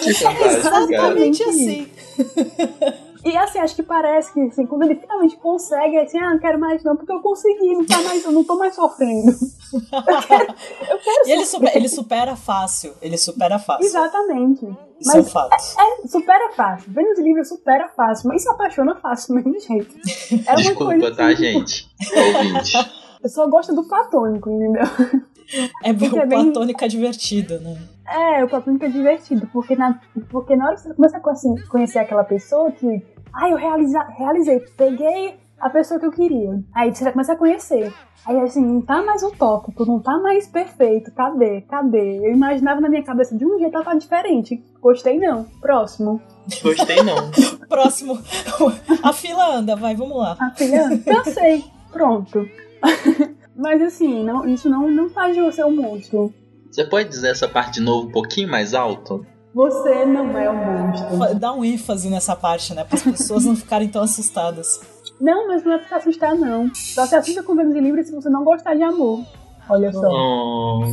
A: Que fantástico, cara.
B: Exatamente assim. (laughs)
C: E assim, acho que parece que assim, quando ele finalmente consegue, é assim, ah, não quero mais não, porque eu consegui, não tá mais, eu não tô mais sofrendo. Eu (laughs) quero, eu quero
B: E ele, supera, ele supera fácil. Ele supera fácil.
C: Exatamente.
B: Isso é um
C: Mas
B: fato.
C: é, supera fácil. Vênus em Libra supera fácil, mas se apaixona fácil (laughs) do mesmo jeito. É uma
A: Desculpa,
C: coisa
A: tá,
C: assim,
A: gente? Ouvinte.
C: Eu só gosto do platônico, entendeu?
B: É bem
C: Porque é bem-
B: platônica divertido, né?
C: É, o platônico é divertido, porque na, porque na hora que você começa a conhecer, conhecer aquela pessoa que. Ah, eu realiza, realizei, peguei a pessoa que eu queria. Aí você começa a conhecer. Aí assim, não tá mais utópico, não tá mais perfeito. Cadê? Cadê? Eu imaginava na minha cabeça de um jeito, ela tá diferente. Gostei não. Próximo.
A: Gostei não. (laughs)
B: Próximo. A fila anda, vai, vamos lá.
C: A filha, cansei. Pronto. (laughs) Mas assim, não, isso não, não faz de você um monstro.
A: Você pode dizer essa parte de novo um pouquinho mais alto?
C: Você não é um monstro.
B: Dá um ênfase nessa parte, né? Para as pessoas não ficarem tão assustadas.
C: Não, mas não é pra se assustar, não. Só se assusta com Vênus em Libra se você não gostar de amor. Olha só.
A: Oh,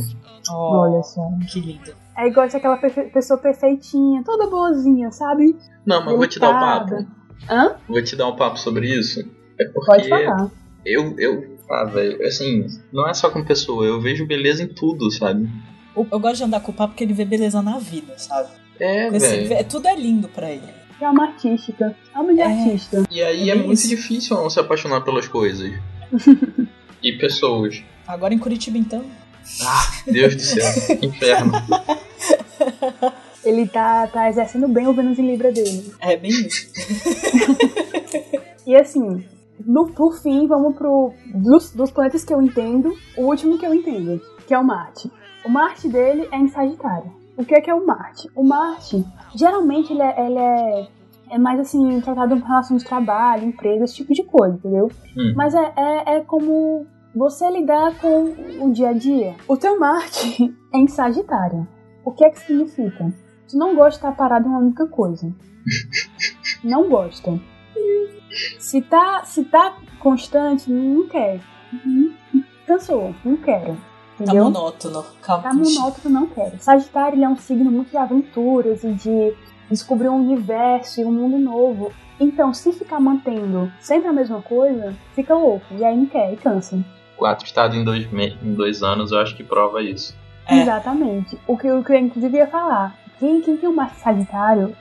C: Olha só.
B: Que lindo.
C: É igual se aquela perfe- pessoa perfeitinha, toda boazinha, sabe?
A: Não, mas eu vou te dar um papo.
C: Hã?
A: Vou te dar um papo sobre isso. É porque
C: Pode falar.
A: eu, eu, ah, velho, assim, não é só com pessoa, eu vejo beleza em tudo, sabe?
B: Eu gosto de andar com o papo porque ele vê beleza na vida, sabe?
A: É,
B: Esse-
A: velho.
B: vê- tudo é lindo pra ele.
C: É uma artística. Alma de
B: É.
C: artista.
A: E aí
B: É
A: é, muito
B: isso.
A: difícil não se apaixonar pelas coisas. (laughs) e pessoas.
B: Agora em Curitiba, então.
A: Ah, Deus do céu, inferno. (laughs)
C: Ele tá, tá exercendo bem o Vênus em Libra dele.
B: É bem isso. (laughs)
C: E assim, no, por fim, vamos pro. Dos, dos planetas que eu entendo, o último que eu entendo, que é o Marte. O Marte dele é em Sagitário. O que é que é o Marte? O Marte, geralmente, ele é, ele é, é mais assim, tratado em relação de trabalho, empresa, esse tipo de coisa, entendeu?
A: Hum.
C: Mas é, é, é como você lidar com o dia a dia. O teu Marte (laughs) é em Sagitário. O que é que significa? Tu não gosta de estar parado em uma única coisa. (laughs) Não gosta. Se tá, se tá constante, não quer. Cansou, não quero.
B: Tá
C: Entendeu?
B: monótono. Calma.
C: Tá monótono, não quero. Sagitário ele é um signo muito de aventuras e de descobrir um universo e um mundo novo. Então, se ficar mantendo sempre a mesma coisa, fica louco. E aí não quer e cansa.
A: Quatro estados em dois, em dois anos, eu acho que prova isso.
B: É.
C: Exatamente. O que, o que eu inclusive ia falar. Quem, quem tem um Marte Sagitário,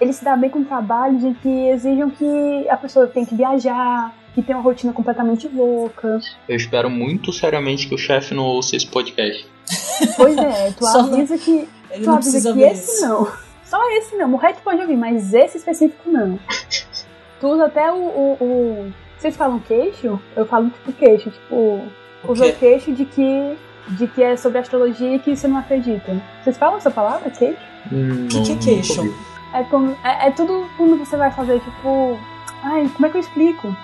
C: ele se dá bem com trabalhos em que exijam que a pessoa tem que viajar, que tem uma rotina completamente louca.
A: Eu espero muito seriamente que o chefe não ouça esse podcast.
C: Pois é, tu (laughs)
B: Só
C: avisa que.
B: Ele
C: Tu
B: não
C: avisa que
B: ver
C: esse
B: isso.
C: não. Só esse não. O resto pode ouvir, mas esse específico não. Tu usa até o. o, o- Vocês falam queixo? Eu falo tipo queixo, tipo.
B: O
C: Usa o queixo de que. De que é sobre astrologia e que você não acredita. Vocês falam essa palavra, queixo?
A: Hum,
B: Que que é
A: não-
B: queixo?
C: É, como, é, é tudo quando você vai fazer, tipo. Ai, como é que eu explico?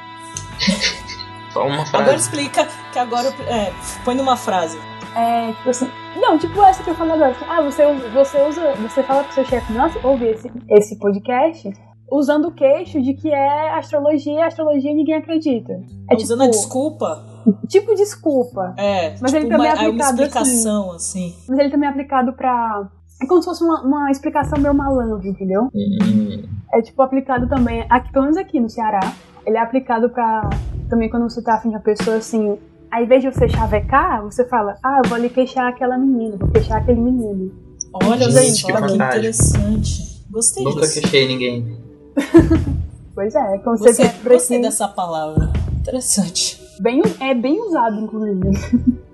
A: Só uma frase.
B: Agora explica que agora. É, põe numa frase.
C: É, tipo assim. Não, tipo essa que eu falei agora. Ah, você, usa- você usa. Você fala pro seu chefe, nossa, ouve esse, esse podcast usando o queixo de que é astrologia, astrologia ninguém acredita. É
B: Usando a desculpa.
C: tipo desculpa.
B: É,
C: Mas
B: tipo
C: ele também
B: uma,
C: é
B: é uma
C: aplicado
B: explicação, assim.
C: Mas ele também é aplicado pra. É como se fosse uma, uma explicação meio malandro, entendeu?
A: Hum,
C: É tipo aplicado também, aqui, pelo menos aqui no Ceará, ele é aplicado pra. Também quando você tá afim de uma pessoa assim. Ao invés de você chavecar, você fala, ah, eu vou ali queixar aquela menina, vou queixar aquele menino.
B: Olha
A: Gente,
B: só,
A: que
B: que interessante. Gostei
A: nunca
B: disso.
A: queixei ninguém. (laughs)
C: Pois é, quando você por
B: gostei dessa palavra. Interessante.
C: bem, é bem usado, inclusive. (laughs)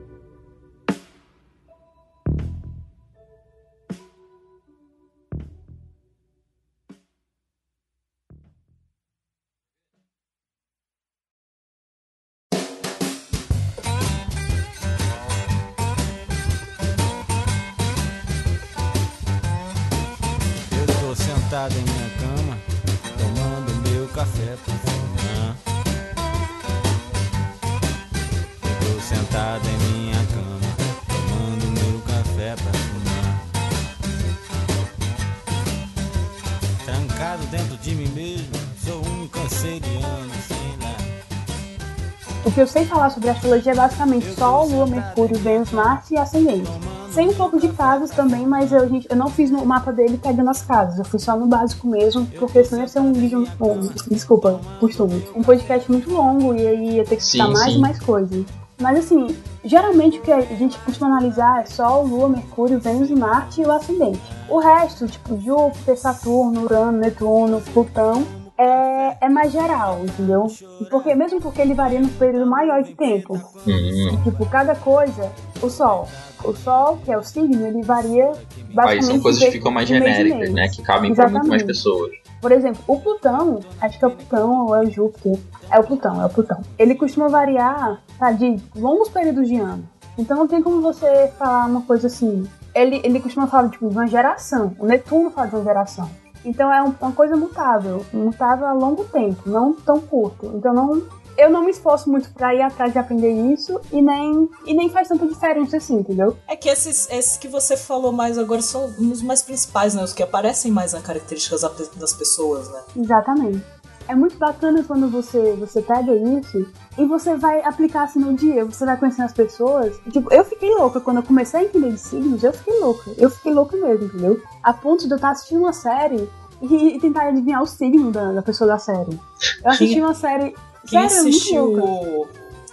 C: que eu sei falar sobre astrologia é basicamente Sol, Lua, Mercúrio, Vênus, Marte e Ascendente. Sei um pouco de casas também, mas eu, gente, eu não fiz no mapa dele pegando as casas. Eu fui só no básico mesmo, porque senão ia ser um vídeo. Um, desculpa, costume. Um podcast muito longo e aí ia ter que citar mais
A: sim.
C: e mais coisas. Mas assim, geralmente o que a gente costuma analisar é Sol, Lua, Mercúrio, Vênus e Marte e o ascendente. O resto, tipo Júpiter, Saturno, Urano, Netuno, Plutão, é, é mais geral, entendeu? Porque, mesmo porque ele varia no período maior de tempo.
A: Hum,
C: Tipo, cada coisa, o Sol. O Sol, que é o signo, ele varia
A: aí
C: basicamente.
A: são coisas que ficam mais genéricas, né? Que cabem pra muito mais pessoas.
C: Por exemplo, o Plutão, acho que é o Plutão ou é o Júpiter. É o Plutão, é o Plutão. Ele costuma variar tá, de longos períodos de ano. Então não tem como você falar uma coisa assim. Ele, ele costuma falar tipo, de uma geração. O Netuno fala de uma geração. Então é um- uma coisa mutável. Mutável a longo tempo, não tão curto. Então não. Eu não me esforço muito pra ir atrás de aprender isso e nem, e nem faz tanta diferença assim, entendeu?
B: É que esses, esses que você falou mais agora são os mais principais, né? Os que aparecem mais nas características da- das pessoas, né?
C: Exatamente. É muito bacana quando você, você pega isso e você vai aplicar assim no dia, você vai conhecendo as pessoas. Tipo, eu fiquei louca quando eu comecei a entender de signos, eu fiquei louca. Eu fiquei louca mesmo, entendeu? A ponto de eu estar assistindo uma série e, e tentar adivinhar o signo da, da pessoa da série. Eu assisti
B: Quem-
C: uma série.
B: Quem
C: sério,
B: assistiu.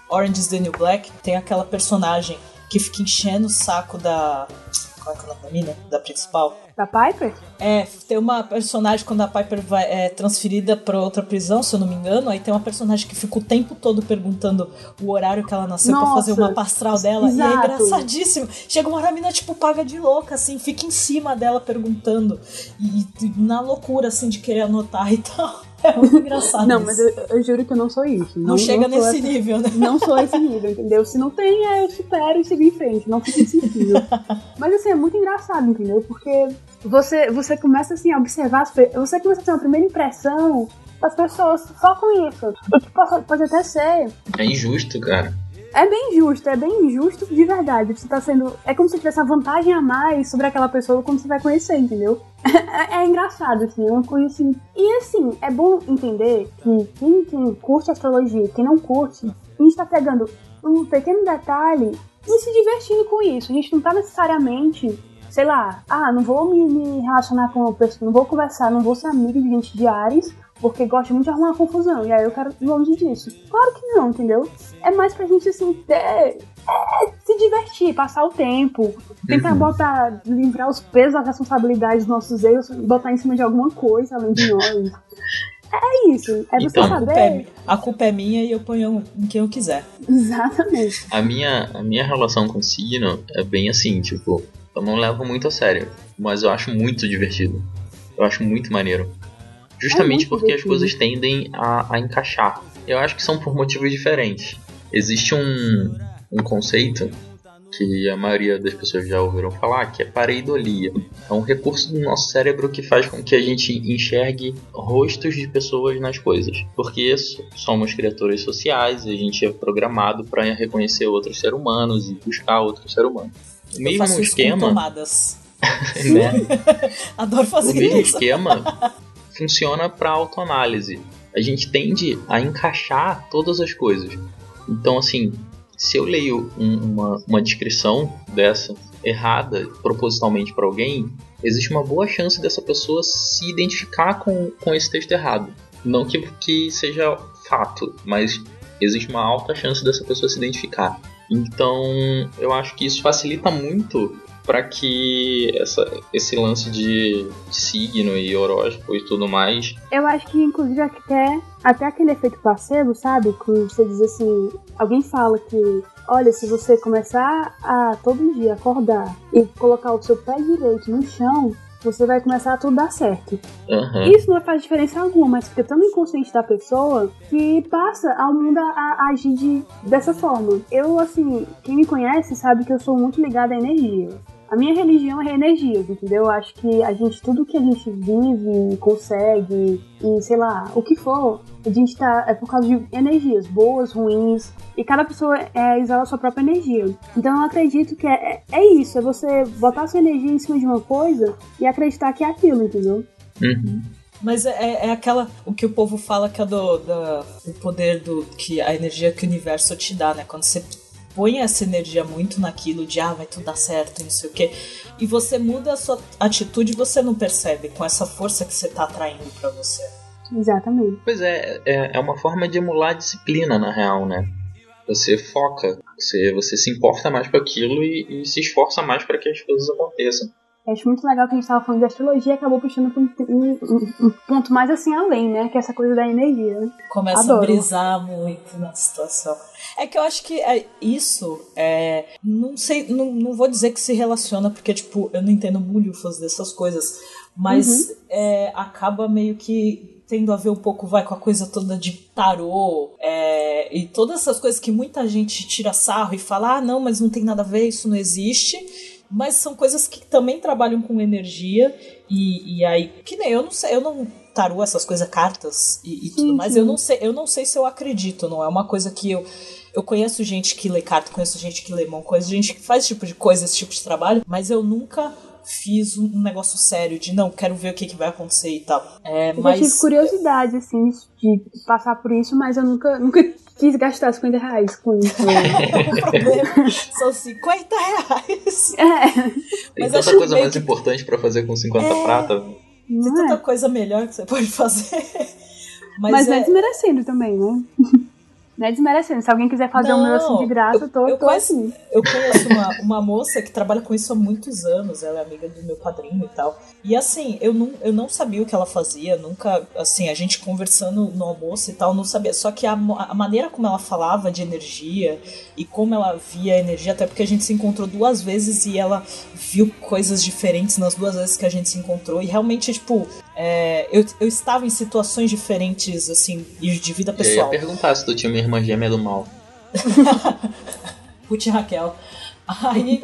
B: Orange is the New Black tem aquela personagem que fica enchendo o saco da. Qual é que é o nome da mina? Da principal?
C: Da Piper?
B: É, tem uma personagem quando a Piper vai, é transferida pra outra prisão, se eu não me engano, aí tem uma personagem que fica o tempo todo perguntando o horário que ela nasceu pra
C: Nossa,
B: fazer o mapa astral dela. E é
C: exato.
B: engraçadíssimo. Chega uma hora a mina, tipo, paga de louca, assim, fica em cima dela perguntando. E, e na loucura, assim, de querer anotar e tal. É muito engraçado.
C: Não,
B: isso.
C: mas eu, eu juro que eu não sou isso.
B: Não, chega
C: sou
B: nesse
C: essa-
B: nível, né?
C: Não sou esse nível, entendeu? Se não tem, é, eu supero e sigo em frente. Não fica insensível. Mas assim, é muito engraçado, entendeu? Porque você, você começa assim a observar as Você começa a ter uma primeira impressão das pessoas só com isso. O que pode, pode até ser.
A: É injusto, cara.
C: É bem justo, é bem injusto de verdade. Você tá sendo. É como se tivesse uma vantagem a mais sobre aquela pessoa quando você vai conhecer, entendeu? (laughs) É, é engraçado, assim, é uma coisa assim. E assim, é bom entender que quem, quem curte astrologia, quem não curte, a gente tá pegando um pequeno detalhe e se divertindo com isso. A gente não tá necessariamente, sei lá, ah, não vou me, me relacionar com pessoa, não vou conversar, não vou ser amigo de gente de Ares, porque gosto muito de arrumar confusão. E aí eu quero ir longe disso. Claro que não, entendeu? É mais pra gente, assim, ter, é, se divertir, passar o tempo, tentar
A: Uhum.
C: botar, livrar os pesos, as responsabilidades dos nossos erros, botar em cima de alguma coisa além de nós. É isso, é você
A: Então.
B: A culpa é,
C: saber.
B: a culpa é minha e eu ponho em quem eu quiser.
C: Exatamente.
A: A minha, a minha relação com signo é bem assim, tipo, eu não levo muito a sério, mas eu acho muito divertido. Eu acho muito maneiro. Justamente
C: É
A: porque as
C: divertido.
A: coisas tendem a, a encaixar. Eu acho que são por motivos diferentes. Existe um, um conceito que a maioria das pessoas já ouviram falar, que é pareidolia. É um recurso do nosso cérebro que faz com que a gente enxergue rostos de pessoas nas coisas. Porque somos criaturas sociais e a gente é programado para reconhecer outros seres humanos e buscar outros seres humanos. O
B: eu
A: mesmo esquema, (laughs) né? (laughs)
B: Adoro
A: O
B: fazer
A: mesmo
B: isso.
A: esquema funciona para autoanálise. A gente tende a encaixar todas as coisas. Então, assim, se eu leio um- uma, uma descrição dessa errada propositalmente para alguém, existe uma boa chance dessa pessoa se identificar com, com esse texto errado. Não que, que seja fato, mas existe uma alta chance dessa pessoa se identificar. Então, eu acho que isso facilita muito para que essa, esse lance de signo e horóscopo e tudo mais.
C: Eu acho que, inclusive, até, até aquele efeito placebo, sabe? Quando você diz assim, alguém fala que, olha, se você começar a todo dia acordar e colocar o seu pé direito no chão, você vai começar a tudo dar certo.
A: Aham.
C: Isso não faz diferença alguma, mas fica tão inconsciente da pessoa que passa ao mundo a, a agir de, dessa forma. Eu, assim, quem me conhece sabe que eu sou muito ligada à energia. A minha religião é energias, entendeu? Eu acho que a gente, tudo que a gente vive, consegue, e sei lá, o que for, a gente tá. É por causa de energias, boas, ruins. E cada pessoa é, exala a sua própria energia. Então eu acredito que é, é, é isso, é você botar sua energia em cima de uma coisa e acreditar que é aquilo, entendeu?
A: Uhum.
B: Mas é, é aquela. O que o povo fala que é do, da, o poder do. que a energia que o universo te dá, né? Quando você põe essa energia muito naquilo de ah, vai tudo dar certo não sei o quê. E você muda a sua atitude você não percebe com essa força que você tá atraindo para você.
C: Exatamente.
A: Pois é, é, é uma forma de emular a disciplina, na real, né? Você foca, você, você se importa mais com aquilo e, e se esforça mais para que as coisas aconteçam.
C: Eu acho muito legal que a gente estava falando de astrologia e acabou puxando para um, um, um, ponto mais assim além, né? Que é essa coisa da energia. Né?
B: Começa
C: Adoro.
B: a brisar muito na situação. É que eu acho que é, isso é. Não sei, não, não vou dizer que se relaciona, porque, tipo, eu não entendo bulhufas dessas coisas. Mas
C: Uhum.
B: é, acaba meio que tendo a ver um pouco, vai, com a coisa toda de tarô é, e todas essas coisas que muita gente tira sarro e fala, ah, não, mas não tem nada a ver, isso não existe. Mas são coisas que também trabalham com energia e, e aí, que nem eu não sei, eu não tarô essas coisas, cartas e, e tudo
C: Sim,
B: mais, eu não sei, eu não sei se eu acredito, não é uma coisa que eu eu conheço gente que lê carta, conheço gente que lê mão, conheço gente que faz esse tipo de coisa, esse tipo de trabalho, mas eu nunca fiz um negócio sério de não, quero ver o que, que vai acontecer e tal. É,
C: Eu
B: mas
C: tive curiosidade, assim, de passar por isso, mas eu nunca, nunca quis gastar 50 reais com isso.
B: o (laughs) problema são 50 reais.
C: é,
A: Tem
B: Mas
A: tanta coisa mais
B: que-
A: importante pra fazer com 50 prata.
B: Tem
C: não
B: tanta
C: é?
B: coisa melhor que você pode fazer. Mas,
C: Mas não é
B: é,
C: desmerecendo também, né? Não é desmerecendo. Se alguém quiser fazer o meu assim de graça, eu tô,
B: eu
C: tô
B: conheço,
C: assim.
B: eu conheço uma, uma moça que trabalha com isso há muitos anos. Ela é amiga do meu padrinho e tal. E assim, eu não, eu não sabia o que ela fazia, nunca, assim, a gente conversando no almoço e tal, não sabia. Só que a, a maneira como ela falava de energia e como ela via a energia, até porque a gente se encontrou duas vezes e ela viu coisas diferentes nas duas vezes que a gente se encontrou. E realmente, tipo, é, eu, eu estava em situações diferentes, assim, e de vida
A: aí eu ia
B: pessoal.
A: perguntar se tu tinha uma gêmea do mal. (laughs)
B: E Raquel. Aí,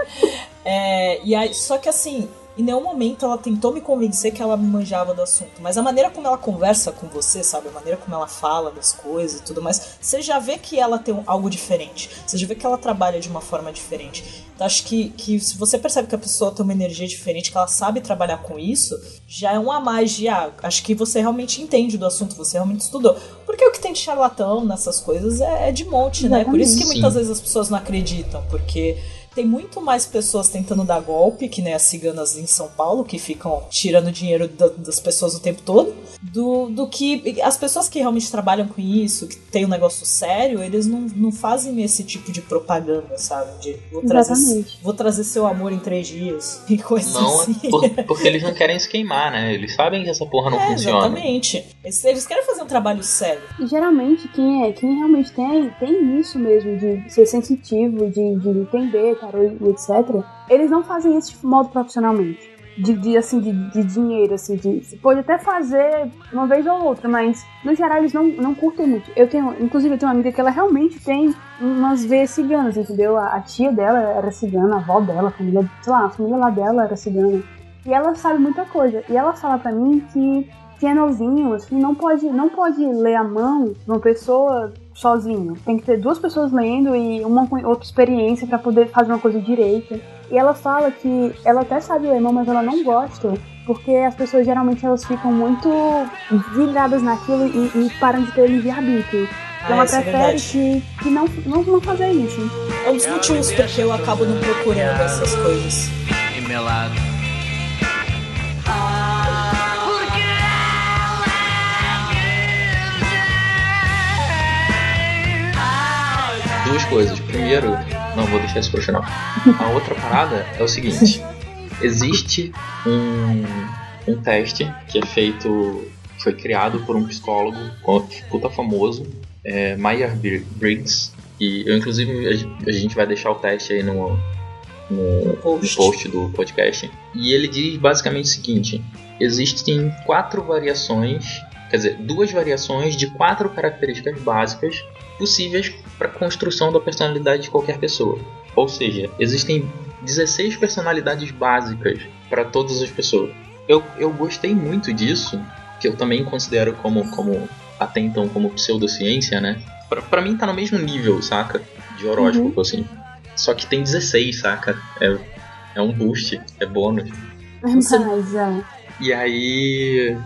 B: é, e aí, só que assim, em nenhum momento ela tentou me convencer que ela me manjava do assunto. Mas a maneira como ela conversa com você, sabe? A maneira como ela fala das coisas e tudo mais, você já vê que ela tem algo diferente. Você já vê que ela trabalha de uma forma diferente. Então acho que, que se você percebe que a pessoa tem uma energia diferente, que ela sabe trabalhar com isso, já é um a mais de, ah, acho que você realmente entende do assunto, você realmente estudou. Porque o que tem de charlatão nessas coisas é, é de monte, né? Por isso que muitas vezes as pessoas não acreditam, porque tem muito mais pessoas tentando dar golpe, que nem as ciganas em São Paulo, que ficam tirando dinheiro da- das pessoas o tempo todo, do, do que as pessoas que realmente trabalham com isso, que tem um negócio sério, eles não, não fazem esse tipo de propaganda, sabe? De vou trazer,
C: Exatamente.
B: vou trazer seu amor em três dias (laughs) e coisas
A: Não,
B: assim.
A: é por- porque eles não querem se queimar, né? Eles sabem que essa porra não
B: É,
A: funciona.
B: exatamente. Eles, eles querem fazer um trabalho sério.
C: E geralmente quem é, quem realmente tem, tem isso mesmo, de ser sensitivo, de, de entender, e etc. Eles não fazem isso de modo profissionalmente. De, de, assim, de, de dinheiro, assim, de. Você pode até fazer uma vez ou outra, mas no geral eles não, não curtem muito. Eu tenho, inclusive, eu tenho uma amiga que ela realmente tem umas veias ciganas, entendeu? A, a tia dela era cigana, a avó dela, a família, sei lá, a família lá dela era cigana. E ela sabe muita coisa. E ela fala pra mim que quem é novinho, assim, não pode, não pode ler a mão de uma pessoa sozinho. Tem que ter duas pessoas lendo e uma com outra experiência pra poder fazer uma coisa direita. E ela fala que ela até sabe ler mão, mas ela não gosta, porque as pessoas geralmente elas ficam muito vidradas naquilo e, e param de ter livre-arbítrio. Então
B: Ah,
C: ela
B: isso é
C: prefere
B: verdade.
C: que, que não, não, não fazer isso.
B: É um dos motivos porque eu acabo não procurando essas coisas.
G: E melado.
A: Duas coisas. Primeiro, não vou deixar isso pro final. A outra parada é o seguinte: existe um, um teste que é feito, foi criado por um psicólogo puta famoso, é, Meyer Briggs. E eu, inclusive, a gen- a gente vai deixar o teste aí no, no, no
B: Post.
A: post do podcast. E ele diz basicamente o seguinte: existem quatro variações, quer dizer, duas variações de quatro características básicas possíveis para a construção da personalidade de qualquer pessoa. Ou seja, existem 16 personalidades básicas para todas as pessoas. Eu, eu gostei muito disso, que eu também considero como, como até então como pseudociência, né? Pra, pra mim tá no mesmo nível, saca? De horóscopo, assim. Só que tem 16, saca? É, é um boost, é bônus.
C: Mas, é.
A: E aí.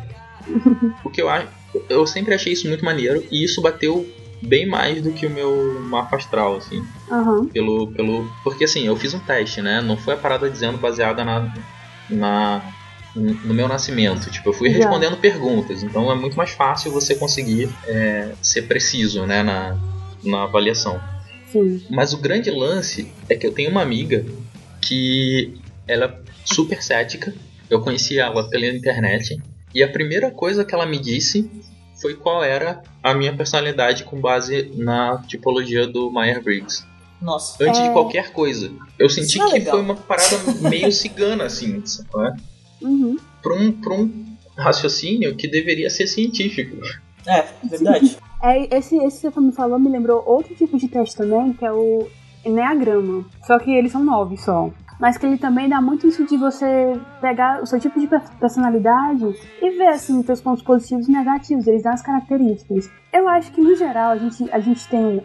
A: (laughs) o que eu acho. Eu sempre achei isso muito maneiro e isso bateu bem mais do que o meu mapa astral, assim.
C: Aham.
A: Pelo, pelo, porque assim, eu fiz um teste, né? Não foi a parada dizendo baseada na, na no meu nascimento. Tipo, eu fui
C: Já.
A: respondendo perguntas, então é muito mais fácil você conseguir é, ser preciso, né, na, na avaliação.
C: Sim.
A: Mas o grande lance é que eu tenho uma amiga que ela é super cética. Eu conheci ela pela internet e a primeira coisa que ela me disse foi qual era a minha personalidade com base na tipologia do Myers-Briggs.
B: Nossa.
A: Antes
C: É.
A: de qualquer coisa. Eu senti
B: é
A: que
B: legal.
A: foi uma parada (laughs) meio cigana, assim, sabe?
C: Uhum.
A: Pra um, pra um raciocínio que deveria ser científico.
B: É, verdade.
C: É, esse, esse que você me falou me lembrou outro tipo de teste também, que é o Enneagrama. Só que eles são nove só. Mas que ele também dá muito isso de você pegar o seu tipo de pe- personalidade e ver, assim, seus pontos positivos e negativos. Eles dão as características. Eu acho que, no geral, a gente, a gente tem...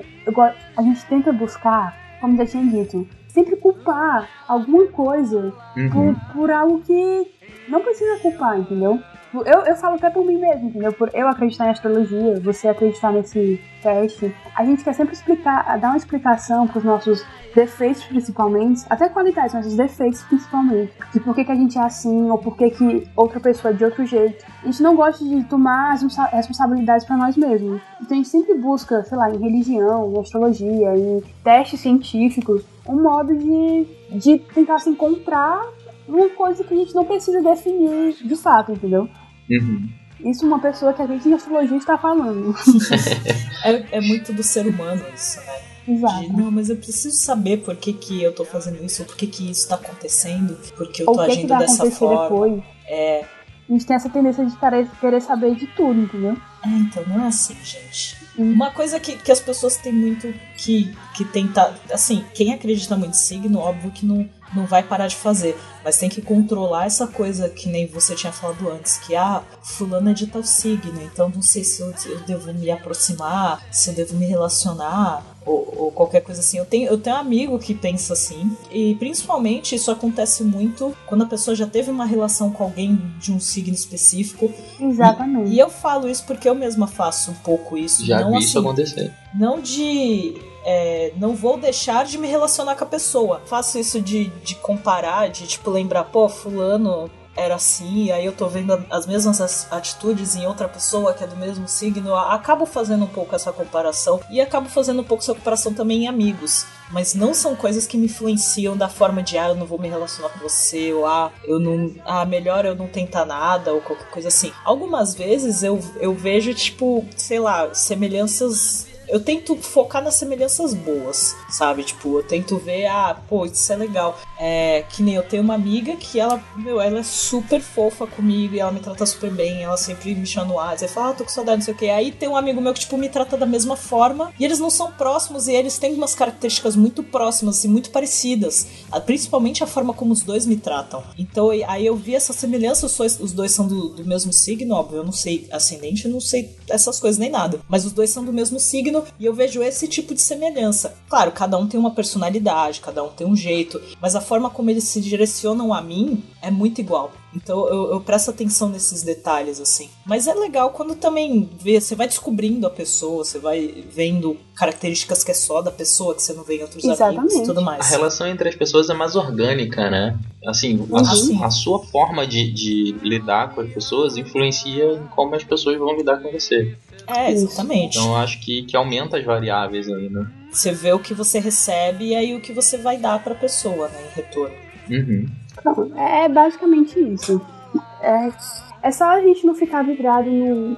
C: a gente tenta buscar, como já tinha dito, sempre culpar alguma coisa
A: Uhum.
C: por, por algo que não precisa culpar, entendeu? Eu, eu falo até por mim mesmo, entendeu? Por eu acreditar em astrologia, você acreditar nesse teste. A gente quer sempre explicar, dar uma explicação pros nossos defeitos principalmente, até qualidades, mas os defeitos principalmente. De por que, que a gente é assim, ou por que, que outra pessoa é de outro jeito. A gente não gosta de tomar as responsa- responsabilidades pra nós mesmos. Então a gente sempre busca, sei lá, em religião, em astrologia, em testes científicos, um modo de, de tentar se encontrar uma coisa que a gente não precisa definir de fato, entendeu?
A: Uhum.
C: Isso uma pessoa que a gente em astrologia está falando. (laughs)
B: É, é muito do ser humano isso, né? De,
C: Exato.
B: não, mas eu preciso saber por que, que eu tô fazendo isso, por que, que isso tá acontecendo, porque eu
C: Ou
B: tô
C: o que, que
B: agindo
C: vai
B: dessa forma.
C: depois.
B: É,
C: A gente tem essa tendência de querer, querer saber de tudo, entendeu?
B: É, então não é assim, gente. Uma coisa que, que as pessoas têm muito que, que tentar. Assim, quem acredita muito em signo, óbvio que não, não vai parar de fazer. Mas tem que controlar essa coisa que nem você tinha falado antes, que ah, fulano é de tal signo, então não sei se eu, eu devo me aproximar, se eu devo me relacionar. Ou, ou qualquer coisa assim. Eu tenho, eu tenho um amigo que pensa assim. E principalmente isso acontece muito quando a pessoa já teve uma relação com alguém de um signo específico
C: Exatamente.
B: e eu falo isso porque eu mesma faço um pouco isso.
A: Já
B: não
A: vi isso
B: assim,
A: acontecer.
B: não de. É, não vou deixar de me relacionar com a pessoa. Faço isso de, de comparar, de tipo lembrar, pô, fulano era assim, aí eu tô vendo as mesmas as- atitudes em outra pessoa que é do mesmo signo. Acabo fazendo um pouco essa comparação e acabo fazendo um pouco essa comparação também em amigos. Mas não são coisas que me influenciam da forma de, ah, eu não vou me relacionar com você, ou ah, eu não. Ah, melhor eu não tentar nada, ou qualquer coisa assim. Algumas vezes eu, eu vejo, tipo, sei lá, semelhanças eu tento focar nas semelhanças boas, sabe? Tipo, eu tento ver, ah, pô, isso é legal. É, que nem eu tenho uma amiga que ela, meu, ela é super fofa comigo e ela me trata super bem, ela sempre me chama no WhatsApp, fala, ah, tô com saudade, não sei o que. Aí tem um amigo meu que, tipo, me trata da mesma forma e eles não são próximos e eles têm umas características muito próximas e muito parecidas, principalmente a forma como os dois me tratam. Então, aí eu vi essa semelhança, os dois, os dois são do, do mesmo signo, óbvio, eu não sei ascendente, eu não sei essas coisas nem nada, mas os dois são do mesmo signo e eu vejo esse tipo de semelhança. Claro, cada um tem uma personalidade, cada um tem um jeito, mas a forma como eles se direcionam a mim é muito igual. Então eu, eu presto atenção nesses detalhes, assim. Mas é legal quando também vê, você vai descobrindo a pessoa, você vai vendo características que é só da pessoa, que você não vê em outros amigos
C: Exatamente.
B: e tudo
A: A
B: mais.
A: relação entre as pessoas é mais orgânica, né? Assim, a,
B: Uhum.
A: a sua forma de, de lidar com as pessoas influencia em como as pessoas vão lidar com você.
B: É, exatamente.
A: Então eu acho que, que aumenta as variáveis aí, né?
B: Você vê o que você recebe e aí o que você vai dar pra pessoa, né, em retorno.
A: Uhum.
C: Então, é basicamente isso. É, é só a gente não ficar vidrado num,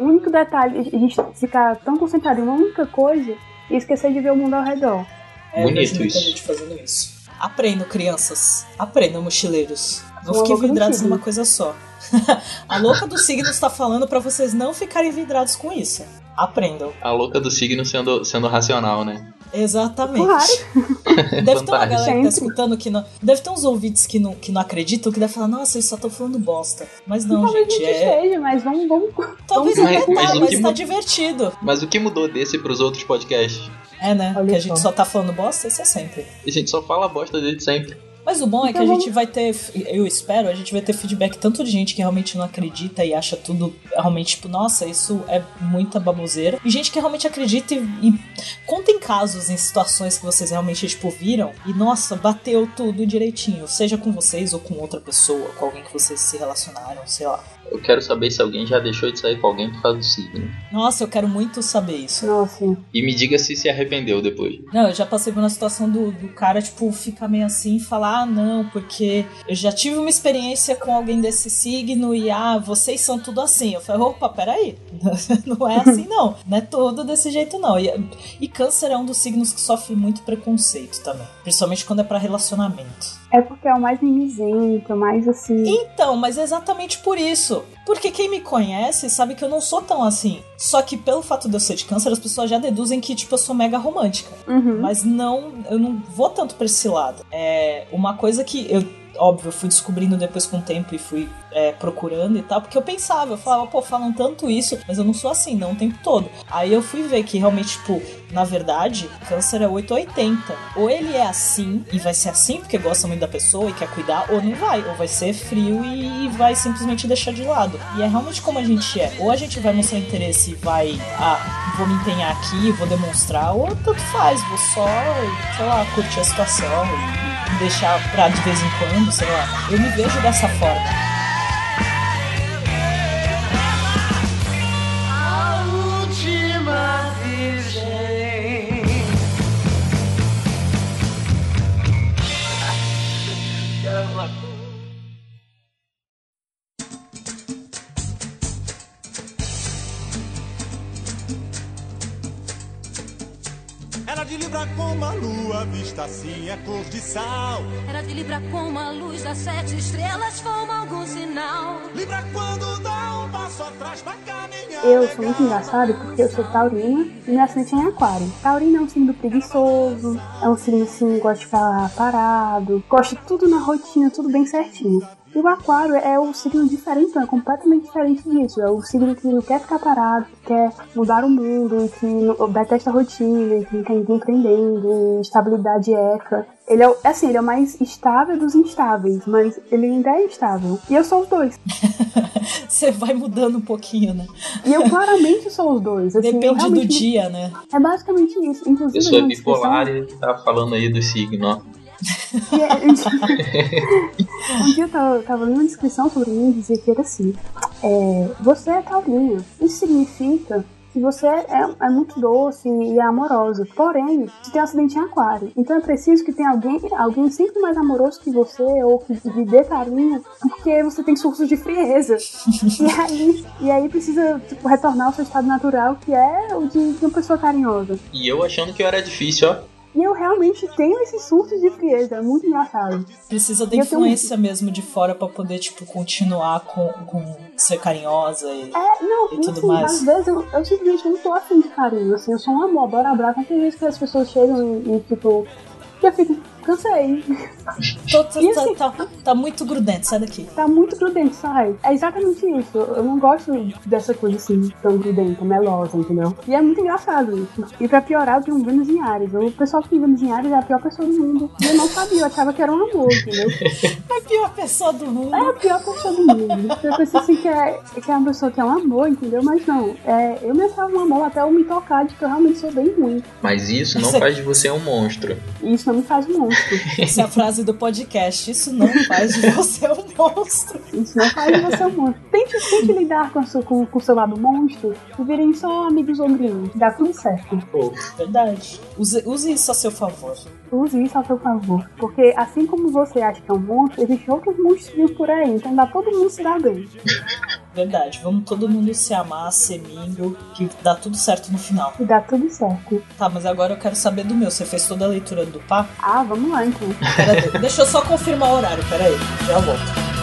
C: único detalhe, a gente ficar tão concentrado em uma única coisa e esquecer de ver o mundo ao redor.
B: É,
A: Bonito isso.
B: gente fazendo isso. Aprendam, crianças. Aprendam, mochileiros. Não
C: uma
B: fiquem
C: do
B: vidrados
C: signo.
B: numa coisa só. (laughs) a louca dos signos está falando pra vocês não ficarem vidrados com isso. Aprendam.
A: A louca do signo sendo, sendo racional, né?
B: Exatamente.
C: Claro.
B: Deve ter uma galera que tá escutando que não. Deve ter uns ouvintes que não, que não acreditam, que deve falar, nossa, eles só estão falando bosta. Mas não,
C: Talvez
B: gente,
C: gente
B: é.
C: esteja, mas vamos, vamos.
B: Talvez
C: vamos
B: até
A: Mas- mas
B: tá, mas tá
A: mu-
B: divertido.
A: Mas o que mudou desse pros outros podcasts?
B: É, né?
C: Olha
B: que a gente
C: só.
B: tá falando bosta, isso é sempre.
A: A gente só fala bosta desde sempre.
B: Mas o bom é que a
C: Então
B: gente vai ter, eu espero, a gente vai ter feedback tanto de gente que realmente não acredita e acha tudo realmente, tipo, nossa, isso é muita baboseira. E gente que realmente acredita e, e contem casos em situações que vocês realmente, tipo, viram e, nossa, bateu tudo direitinho. Seja com vocês ou com outra pessoa, com alguém que vocês se relacionaram, sei lá.
A: Eu quero saber se alguém já deixou de sair com alguém por causa do signo.
B: Nossa, eu quero muito saber isso.
C: Nossa.
A: E me diga se se arrependeu depois.
B: Não, eu já passei por uma situação do, do cara, tipo, ficar meio assim e falar, ah, não, porque eu já tive uma experiência com alguém desse signo e, ah, vocês são tudo assim. Eu falei, opa, peraí. (laughs) não é assim, não. Não é tudo desse jeito, não. E, e câncer é um dos signos que sofre muito preconceito também. Principalmente quando é pra relacionamento.
C: É porque é o mais mimizento, mais assim.
B: Então, mas é exatamente por isso. Porque quem me conhece sabe que eu não sou tão assim. Só que pelo fato de eu ser de câncer, as pessoas já deduzem que, tipo, eu sou mega romântica.
C: Uhum.
B: Mas não, eu não vou tanto pra esse lado. É uma coisa que eu, óbvio, eu fui descobrindo depois com o tempo e fui é, procurando e tal, porque eu pensava, eu falava, pô, falam tanto isso, mas eu não sou assim, não o tempo todo. Aí eu fui ver que realmente, tipo, na verdade, câncer é 880. Ou ele é assim e vai ser assim porque gosta muito da pessoa e quer cuidar, ou não vai, ou vai ser frio e vai simplesmente deixar de lado. E é realmente como a gente é. Ou a gente vai mostrar interesse e vai, ah, vou me empenhar aqui, vou demonstrar, ou tanto faz, vou só, sei lá, curtir a situação e, e deixar pra de vez em quando, sei lá. Eu me vejo dessa forma.
H: Cor de sal.
I: Era de Libra como a luz das sete estrelas forma algum sinal.
H: Libra quando dá um passo atrás pra caminhar.
C: Eu sou muito engraçada porque eu sou taurina e meu ascendente é em aquário. Taurina é um signo preguiçoso, é um signo assim, gosta de ficar parado, gosta de tudo na rotina, tudo bem certinho. E o aquário é o signo diferente, é completamente diferente disso. É o signo que não quer ficar parado, que quer mudar o mundo, que não- detesta a rotina, que não quer ninguém prendendo, estabilidade eca. Ele é, o- assim, ele é o mais estável dos instáveis, mas ele ainda é estável. E eu sou os dois. (laughs)
B: Você vai mudando um pouquinho, né?
C: E eu claramente sou os dois. Assim,
B: Depende do dia, né?
C: É basicamente isso. Inclusive,
A: Pessoa bipolar e tá falando aí do signo, ó.
C: É- um dia eu tava, tava lendo uma descrição sobre mim e dizia que era assim: é, Você é taurina. Isso significa que você é, é muito doce e é amorosa. Porém, você tem um acidente em aquário. Então é preciso que tenha alguém, alguém sempre mais amoroso que você ou que lhe dê carinho, porque você tem surtos de frieza. e, aí, e aí precisa tipo, retornar ao seu estado natural, que é o de, de uma pessoa carinhosa.
A: E eu achando que eu era difícil, ó.
C: E eu realmente tenho esses surtos de frieza, é muito engraçado.
B: Precisa da
C: eu tenho
B: influência mesmo de fora pra poder, tipo, continuar com, com ser carinhosa e.
C: É, não,
B: E tudo
C: assim,
B: mais.
C: às vezes eu, eu simplesmente não tô afim de carinho, assim, eu sou um amor, adoro abraço, tem vezes que as pessoas chegam e, e, tipo, eu fico, cansei,
B: Tô- tô-
C: E
B: tá,
C: assim-
B: tá- tá muito grudento, sai daqui.
C: tá muito grudento, sai. É exatamente isso, eu não gosto dessa coisa assim, tão grudenta, melosa, entendeu? E é muito engraçado isso. E pra piorar, eu tenho um Vênus em Ares, o pessoal que tem Vênus em Ares é a pior pessoa do mundo. E eu não sabia, eu achava que era um amor, entendeu?
B: É (laughs) a pior pessoa do mundo.
C: É a pior pessoa do mundo. Eu pensei assim que é, que é uma pessoa que é um amor, entendeu? Mas não, é, eu me achava um amor até eu me tocar de que eu realmente sou bem ruim.
A: Mas isso não (laughs) faz de você um monstro.
C: Isso não me faz um monstro. (laughs)
B: Essa é a frase do podcast. Isso não faz de você um monstro.
C: Isso não faz de você um monstro. Tente, tente lidar com o seu, com, com o seu lado monstro e virem só amigos ogrinhos. Dá tudo certo.
A: Pô,
B: Verdade. Use, use isso a seu favor.
C: Use isso ao seu favor. Porque assim como você acha que é um monstro, existem outros monstrinhos por aí. Então dá todo mundo se dar bem. (laughs)
B: Verdade. Vamos todo mundo se amar, ser amigo, que dá tudo certo no final.
C: E dá tudo certo.
B: Tá, mas agora eu quero saber do meu. Você fez toda a leitura do pá?
C: Ah, vamos lá então.
B: Pera (laughs) deixa eu só confirmar o horário, pera aí. Já volto.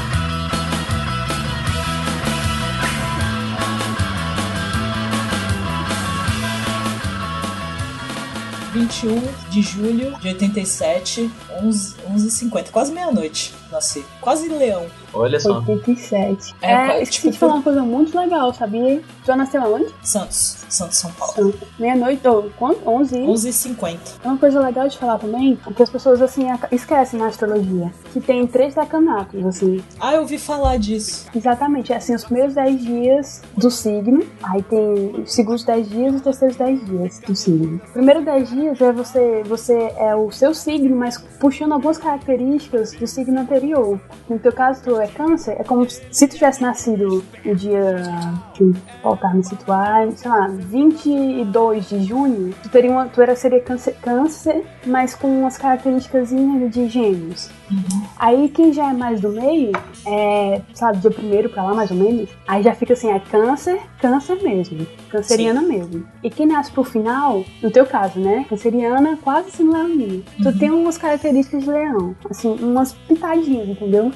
B: 21 de julho de 87, 11, 11h50, quase meia-noite nasci. Quase leão.
A: Olha só.
C: 87.
B: É,
C: É, esqueci
B: tipo,
C: de falar uma coisa muito legal, sabia? Tu já nasceu aonde?
B: Santos, Santos, São Paulo.
C: Meia-noite, ou quanto? 11 e...
B: 11h50.
C: É uma coisa legal de falar também, porque as pessoas assim esquecem na astrologia, que tem três decanatos, assim.
B: Ah, eu ouvi falar disso.
C: Exatamente, é assim, os primeiros 10 dias do signo, aí tem os segundos 10 dias e os terceiros 10 dias do signo. O primeiro 10 dias é você, você é o seu signo, mas puxando algumas características do signo anterior. No teu caso, tu é câncer, é como se tu tivesse nascido no dia, deixa voltar me situar, sei lá, 22 de junho, tu, teria uma, tu era, seria câncer, câncer, mas com umas características de gêmeos. Aí quem já é mais do meio, é, sabe, dia primeiro pra lá mais ou menos, aí já fica assim, é câncer, câncer mesmo, canceriana mesmo. E quem nasce pro final, no teu caso, né, canceriana, quase sendo leonina. Tu tem umas características de leão, assim, umas pitadinhas, entendeu?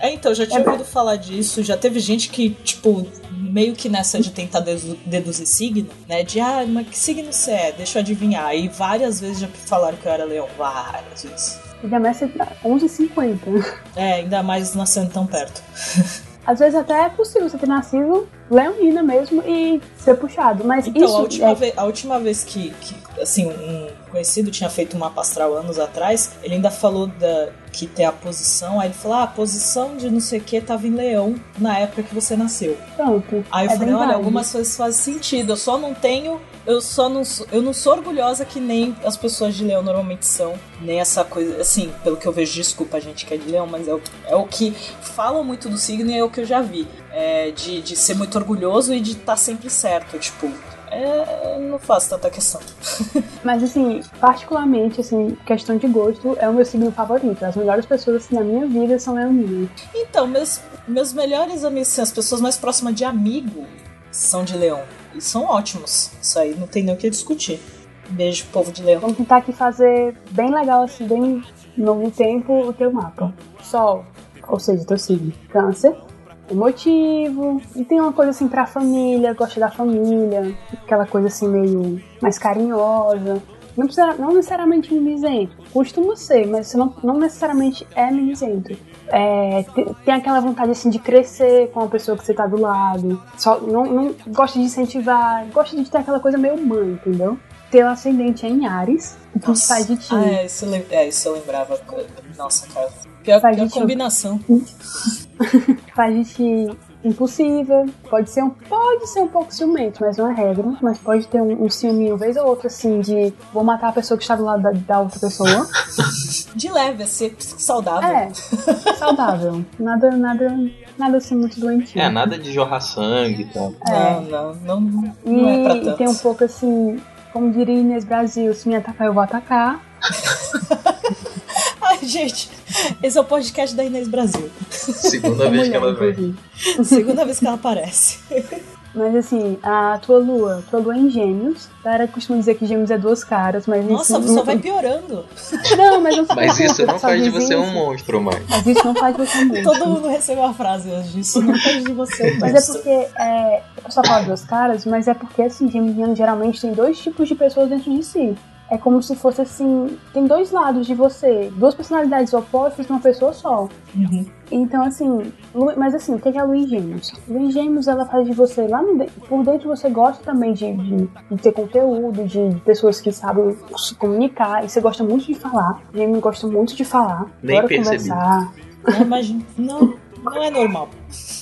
B: É, então, já tinha ouvido falar disso, já teve gente que, tipo, meio que nessa de tentar dedu- deduzir signo, né? De, ah, mas que signo você é? Deixa eu adivinhar. E várias vezes já falaram que eu era leão, várias vezes.
C: Ainda mais se 11h50.
B: É, ainda mais nascendo tão perto. (laughs)
C: Às vezes até é possível você ter nascido leonina mesmo e ser puxado, mas
B: Então,
C: isso
B: a, última
C: é-
B: vez, a última vez que, que, assim, um conhecido tinha feito uma pastral anos atrás, ele ainda falou da, que tem a posição, aí ele falou, ah, a posição de não sei o que tava em leão na época que você nasceu.
C: Pronto.
B: Aí eu
C: é
B: falei, olha,
C: válido.
B: algumas coisas fazem sentido, eu só não tenho. Eu só não sou, eu não sou orgulhosa que nem as pessoas de leão normalmente são. Nem essa coisa, assim, pelo que eu vejo, desculpa a gente que é de leão, mas é o, é o que falam muito do signo e é o que eu já vi. É, de, de ser muito orgulhoso e de estar sempre certo. Tipo, é, não faço tanta questão. (laughs)
C: Mas assim, particularmente, assim, questão de gosto, é o meu signo favorito. As melhores pessoas assim, na minha vida são leoninas.
B: Então, meus, meus melhores amigos, assim, as pessoas mais próximas de amigo são de leão. São ótimos. Isso aí não tem nem o que discutir. Beijo, povo de leão.
C: Vamos tentar aqui fazer bem legal, assim, bem no tempo, o teu mapa. Sol, ou seja, teu signo. Câncer, emotivo, e tem uma coisa assim pra família, gosta da família, aquela coisa assim meio mais carinhosa. Não, precisa, não necessariamente mimizento, costuma ser, mas você não, não necessariamente é mimizento. É, te- tem aquela vontade assim de crescer com a pessoa que você tá do lado, só, não, não gosta de incentivar, gosta de ter aquela coisa meio mãe, entendeu? Teu ascendente é em Ares, o que faz de ti.
B: Ah, é, isso, é, isso eu lembrava. Nossa, cara. Pior, pior combinação. (laughs)
C: faz de ti impulsiva, pode ser um, pode ser um pouco ciumento, mas não é regra, mas pode ter um, um ciúminho, vez ou outra, assim, de vou matar a pessoa que está do lado da, da outra pessoa.
B: De leve, é ser saudável.
C: É, saudável. Nada, nada, nada assim muito doentio.
A: É, nada de jorrar sangue e tal.
B: Não, não, não, não
C: E,
B: é pra
C: e
B: tanto.
C: tem um pouco assim, como diria Inês Brasil, se me atacar, eu vou atacar. (laughs) (laughs)
B: Gente, esse é o podcast da Inês Brasil.
A: Segunda (laughs) vez que ela vem.
B: Segunda vez que ela aparece. (laughs)
C: Mas assim, a tua lua, tua lua é em gêmeos. A galera costuma dizer que gêmeos é duas caras, mas
B: Nossa,
C: isso
B: só vai piorando.
C: Não, mas não
A: Mas isso não
C: só
A: faz de você um monstro, mãe.
C: Mas isso não faz de você um monstro.
B: Todo mundo recebeu a frase hoje. Isso não faz de você um
C: Mas é
B: monstro.
C: porque é, o pessoal fala duas caras, mas é porque assim, geminiano geralmente tem dois tipos de pessoas dentro de si. É como se fosse assim, tem dois lados de você, duas personalidades opostas numa pessoa só. Então assim, Lu- mas assim, o que é a em Gêmeos? Em Gêmeos ela faz de você lá no por dentro você gosta também de, de, de ter conteúdo, de, pessoas que sabem se comunicar, e você gosta muito de falar. Gêmeos gosta muito de falar,
A: Nem
C: adora
A: percebi.
C: conversar.
B: Não, imagina. Não, não é normal.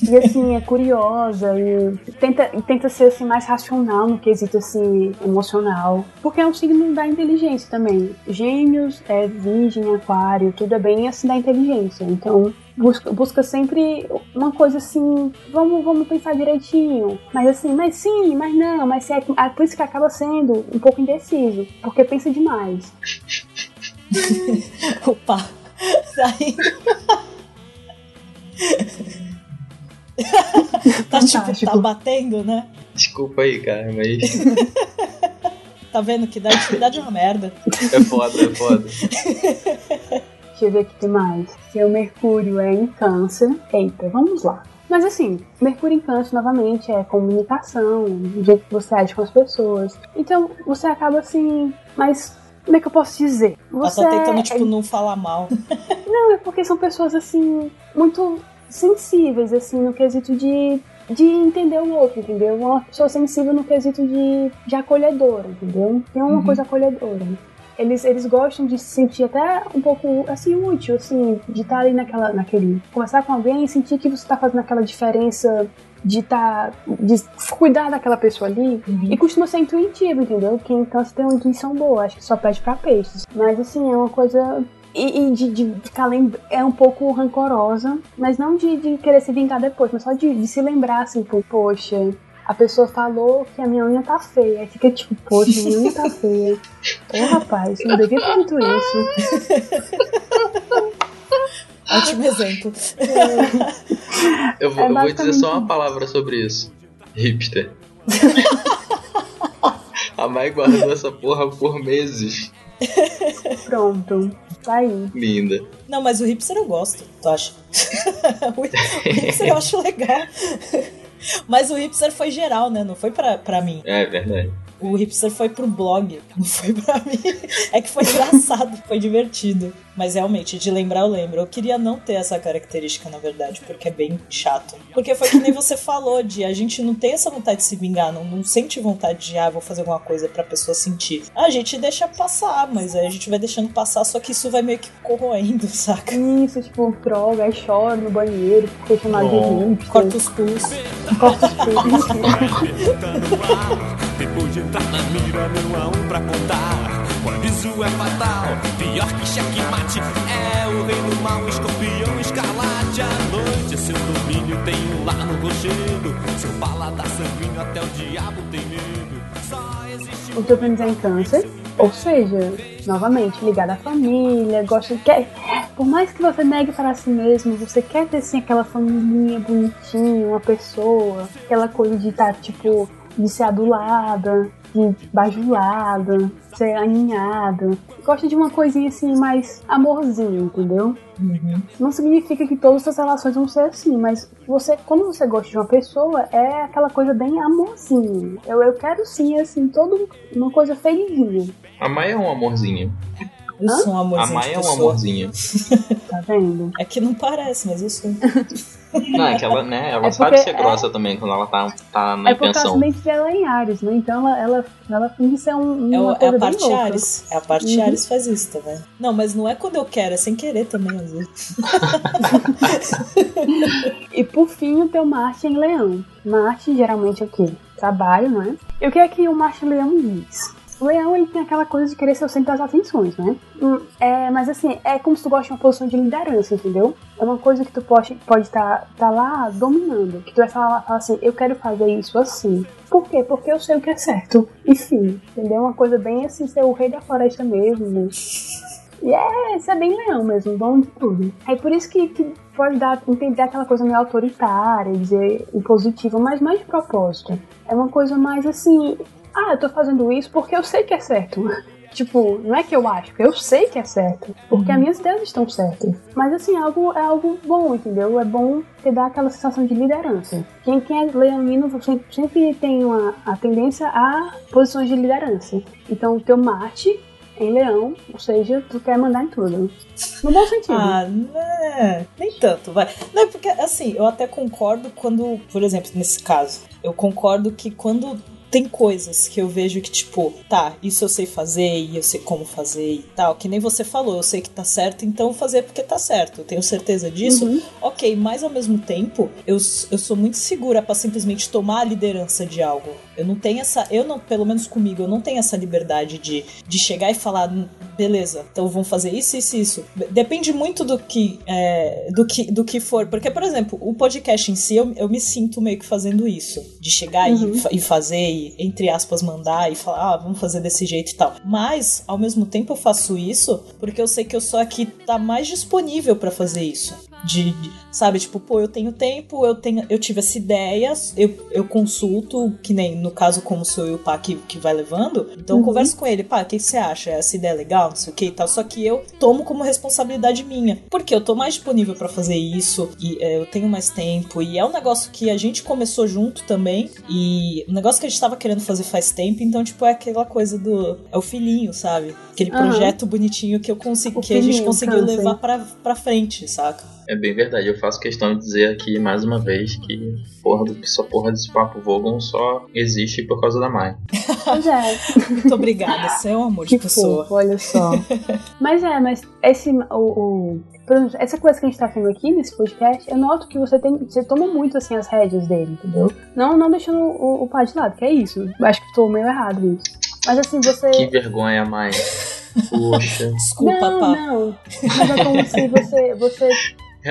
C: E assim, é curiosa e tenta, tenta ser assim, mais racional no quesito assim, emocional. Porque é um signo da inteligência também. Gêmeos, é virgem, aquário, tudo é bem assim da inteligência. Então busca, busca sempre uma coisa assim, vamos, vamos pensar direitinho. Mas assim, mas sim, mas não, mas é, é por isso que acaba sendo um pouco indeciso. Porque pensa demais. (laughs)
B: Opa, tá indo. (laughs) (laughs) tá tipo, tá batendo, né?
A: Desculpa aí, cara, mas (laughs)
B: Tá vendo que dar intimidade é uma merda.
A: é foda, é foda.
C: Deixa eu ver aqui o que mais. Seu Mercúrio é em câncer. Eita, vamos lá. Mas assim, Mercúrio em câncer novamente é comunicação, o jeito que você age com as pessoas. Então você acaba assim, mas como é que eu posso dizer?
B: Ela
C: Você
B: tá tentando,
C: é-
B: tipo, não falar mal. (laughs)
C: Não, é porque são pessoas assim, muito sensíveis, assim, no quesito de, de entender o outro, entendeu? Uma pessoa sensível no quesito de, de acolhedora, entendeu? Tem uma coisa acolhedora. Eles, eles gostam de se sentir até um pouco, assim, útil, assim, de estar ali naquela, naquele... Conversar com alguém e sentir que você tá fazendo aquela diferença de tá, de cuidar daquela pessoa ali e costuma ser intuitivo, entendeu? Que então você tem uma intuição boa, acho que só pede pra peixes. Mas assim, é uma coisa e, e de, de ficar lembra é um pouco rancorosa, mas não de, de querer se vingar depois, mas só de, de se lembrar assim, pô, poxa, a pessoa falou que a minha unha tá feia. Aí fica tipo, poxa, minha (laughs) unha tá feia. Ô rapaz, não devia ter dito isso. (laughs)
B: Ótimo exemplo. (laughs)
A: Eu vou,
C: É
A: eu vou dizer só uma palavra sobre isso. Hipster. A Mai guardou essa porra por meses.
C: Pronto, tá aí.
A: Linda.
B: Não, mas o hipster eu gosto, tu acha? o hipster eu acho legal. Mas o hipster foi geral, né? Não foi pra, pra mim.
A: É verdade.
B: O hipster foi pro blog, não foi pra (laughs) mim. É que foi engraçado, foi divertido. Mas realmente, de lembrar eu lembro. Eu queria não ter essa característica, na verdade, porque é bem chato. Porque foi que nem você falou, de a gente não tem essa vontade de se vingar, não, não sente vontade de, ah, vou fazer alguma coisa pra pessoa sentir. A gente deixa passar, mas aí a gente vai deixando passar, só que isso vai meio que corroendo, (laughs) saca?
C: Isso, tipo, droga, aí chora no banheiro, fica chamado
A: Oh.
C: de hipster.
B: Corta os pulsos.
C: Corta os pulsos.
H: De entrar na mira, meu a um pra contar. O aviso é fatal, pior que. É o rei do mal, escorpião escarlate. Noite, seu domínio tem um no. Seu paladar sanguíneo, até o diabo tem medo. Só existe
C: o é em câncer, ou seja, novamente, ligado à família, gosta de quer, por mais que você negue para si mesmo, você quer ter sim aquela família bonitinha, uma pessoa, aquela coisa de estar tipo de ser adulada, de bajulada, ser aninhada. Gosta de uma coisinha assim mais amorzinho, entendeu? Não significa que todas as relações vão ser assim, mas você, quando você gosta de uma pessoa, é aquela coisa bem amorzinho. Eu, eu quero sim, assim, todo uma coisa felizinha,
A: A Mai é um amorzinho.
B: Eu sou um
A: A
B: amorzinho
A: Mai
B: de
A: é um amorzinho.
C: tá vendo?
B: É que não parece, mas eu sou.
A: Não, é que ela, né, ela
C: É
A: sabe
C: porque
A: ser
C: é-
A: grossa também quando ela tá, tá na
C: É porque a
A: intenção.
C: ascendente dela é em Ares, né? Então ela, ela, ela finge ser um,
B: É,
C: uma
B: é
C: coisa
B: a parte. Ares. É a parte
C: Uhum.
B: Ares faz isso, tá vendo? Não, mas não é quando eu quero, é sem querer também, às vezes. (laughs)
C: E por fim, o teu Marte em Leão. Marte geralmente é o quê? Trabalho, não é? E o que é que o Marte em Leão diz? O leão, ele tem aquela coisa de querer ser o centro das atenções, né? Hum, É, mas assim, é como se tu gosta de uma posição de liderança, entendeu? É uma coisa que tu pode estar pode tá, tá lá dominando. Que tu vai falar, falar assim, eu quero fazer isso assim. Por quê? Porque eu sei o que é certo. Enfim, entendeu? Uma coisa bem assim, ser o rei da floresta mesmo. E é, isso é bem leão mesmo, bom de tudo. É por isso que, que pode dar, entender aquela coisa meio autoritária, dizer impositiva, mas é de propósito. É uma coisa mais assim, ah, eu tô fazendo isso porque eu sei que é certo. (laughs) Tipo, não é que eu acho, eu sei que é certo. Porque as minhas ideias estão certas. Mas assim, é algo, é algo bom, entendeu? É bom te dar aquela sensação de liderança. Quem, quem é leonino sempre, sempre tem uma, a tendência a posições de liderança. Então, o teu Marte em leão, ou seja, tu quer mandar em tudo. No bom sentido.
B: Ah, né? Nem tanto, vai. Não, é porque, assim, eu até concordo quando, por exemplo, nesse caso, eu concordo que quando tem coisas que eu vejo que, tipo, tá, isso eu sei fazer e eu sei como fazer e tal, que nem você falou, eu sei que tá certo, então fazer porque tá certo, eu tenho certeza disso. Ok, mas ao mesmo tempo, eu, eu sou muito segura pra simplesmente tomar a liderança de algo. Eu não tenho essa, eu não, pelo menos comigo, eu não tenho essa liberdade de, de chegar e falar, "Hum, beleza, então vamos fazer isso, isso, isso. Depende muito do que, é, do que, do que for, porque, por exemplo, o podcast em si, eu, eu me sinto meio que fazendo isso, de chegar
C: Uhum.
B: e, e fazer, e, entre aspas, mandar e falar, ah, vamos fazer desse jeito e tal. Mas, ao mesmo tempo, eu faço isso porque eu sei que eu sou a que tá mais disponível pra fazer isso. De, de- sabe, tipo, pô, eu tenho tempo, eu tenho, eu tive essa ideia, eu, eu consulto, que nem no caso, como sou eu, pá, que, que vai levando, então eu
C: Uhum.
B: converso com ele, pá, o que você acha? Essa ideia é legal, não sei o que e tal. Só que eu tomo como responsabilidade minha. Porque eu tô mais disponível pra fazer isso, e é, eu tenho mais tempo, e é um negócio que a gente começou junto também, e um negócio que a gente tava querendo fazer faz tempo, então, tipo, é aquela coisa do. É o filhinho, sabe? Aquele
C: Aham.
B: projeto bonitinho que eu consegui,
C: O
B: que a gente conseguiu levar pra, pra frente, saca?
A: É bem verdade, eu faço questão de dizer aqui mais uma vez que porra do, essa porra desse papo Vogon só existe por causa da Mai.
C: Pois é,
B: Muito obrigada, você é um amor de
C: que
B: pessoa.
C: fofo, olha só. (laughs) mas é, mas esse. O, o- por exemplo, essa coisa que a gente tá fazendo aqui nesse podcast, eu noto que você tem. Você toma muito assim as rédeas dele, entendeu? Não, não deixando o, o pai de lado, que é isso. Acho que tô meio errado nisso. Mas assim, você.
A: Que vergonha, Mai. (laughs) Poxa.
B: Desculpa,
C: não,
B: pá.
C: não. Mas é como se você. você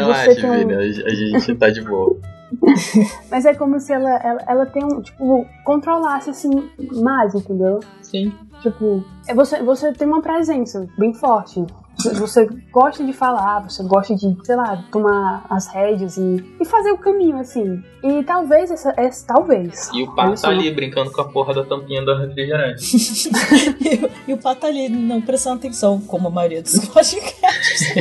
A: Relaxa,
C: tem
A: Vini, a, gente tá de boa. (laughs)
C: mas é como se ela, ela, ela tem um. Tipo, controlasse assim mais, entendeu?
A: Sim.
C: Tipo, é você, você tem uma presença bem forte. Você gosta de falar, você gosta de, sei lá, tomar as rédeas e, e fazer o caminho, assim. E talvez essa. essa talvez.
A: E o Pá
C: Olha
A: tá ali brincando com a porra da tampinha do refrigerante. (laughs)
B: e, o- e o Pá tá ali não prestando atenção, como a maioria dos (laughs) podcasts.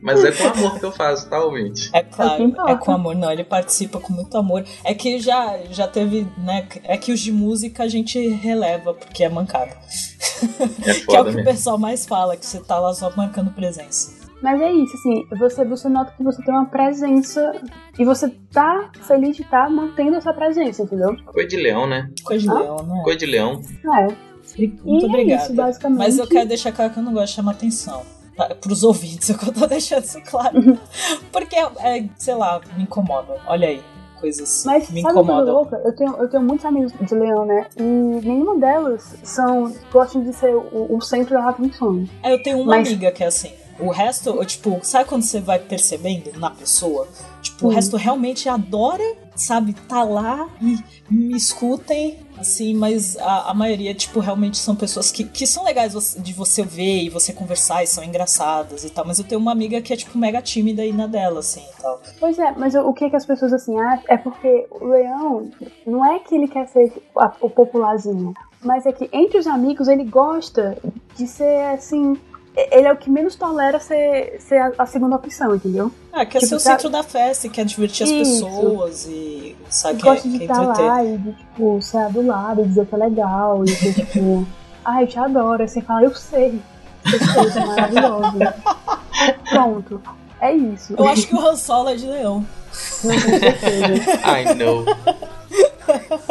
A: Mas é com amor que eu faço, tá, ouvinte?
B: É
C: É o
B: claro, é com amor. Não, ele participa com muito amor. É que já, já teve, né? É que os de música a gente releva, porque é mancada.
A: É (laughs)
B: que é o que o
A: mesmo.
B: pessoal mais fala, que você tá lá só marcando presença.
C: Mas é isso, assim, você, você nota que você tem uma presença e você tá feliz de estar mantendo essa presença, entendeu?
A: Coisa de leão, né?
B: Coisa de
C: Ah?
B: leão, né?
A: Coisa de leão.
C: É.
B: Muito
C: e
B: obrigada.
C: é isso, basicamente.
B: Mas eu quero deixar claro que eu não gosto de chamar atenção. Tá? Pros ouvintes, (laughs) é que eu tô deixando isso claro. Porque, é, sei lá, me incomoda. Olha aí, coisas
C: Mas
B: que me incomodam.
C: louca? Eu tenho, eu tenho muitos amigos de leão, né? E nenhuma delas são, gostam de ser o, o centro da atenção.
B: É, eu tenho uma
C: Mas-
B: amiga que é assim. O resto, eu, tipo, sabe quando você vai percebendo na pessoa? Tipo, o resto realmente adora, sabe, tá lá e me escutem, assim, mas a, a maioria, tipo, realmente são pessoas que, que são legais de você ver e você conversar e são engraçadas e tal. Mas eu tenho uma amiga que é, tipo, mega tímida aí na dela, assim e tal.
C: Pois é, mas o que, que as pessoas assim acham é porque o leão não é que ele quer ser o popularzinho, mas é que entre os amigos ele gosta de ser assim. Ele é o que menos tolera ser, ser a, a segunda opção, entendeu?
B: Ah, quer
C: Tipo,
B: ser o
C: tá-
B: centro da festa e quer divertir as
C: Isso.
B: pessoas e, sabe, quer,
C: gosta de estar
B: entreter.
C: lá e de, tipo, ser do lado e dizer que é legal e ser tipo, (laughs) ai, eu te adoro. Aí você fala, eu sei. Eu sei, é maravilhoso. (laughs) Pronto. É isso.
B: Eu acho que o Han Solo é de leão.
C: Não tenho certeza.
A: I know. (laughs)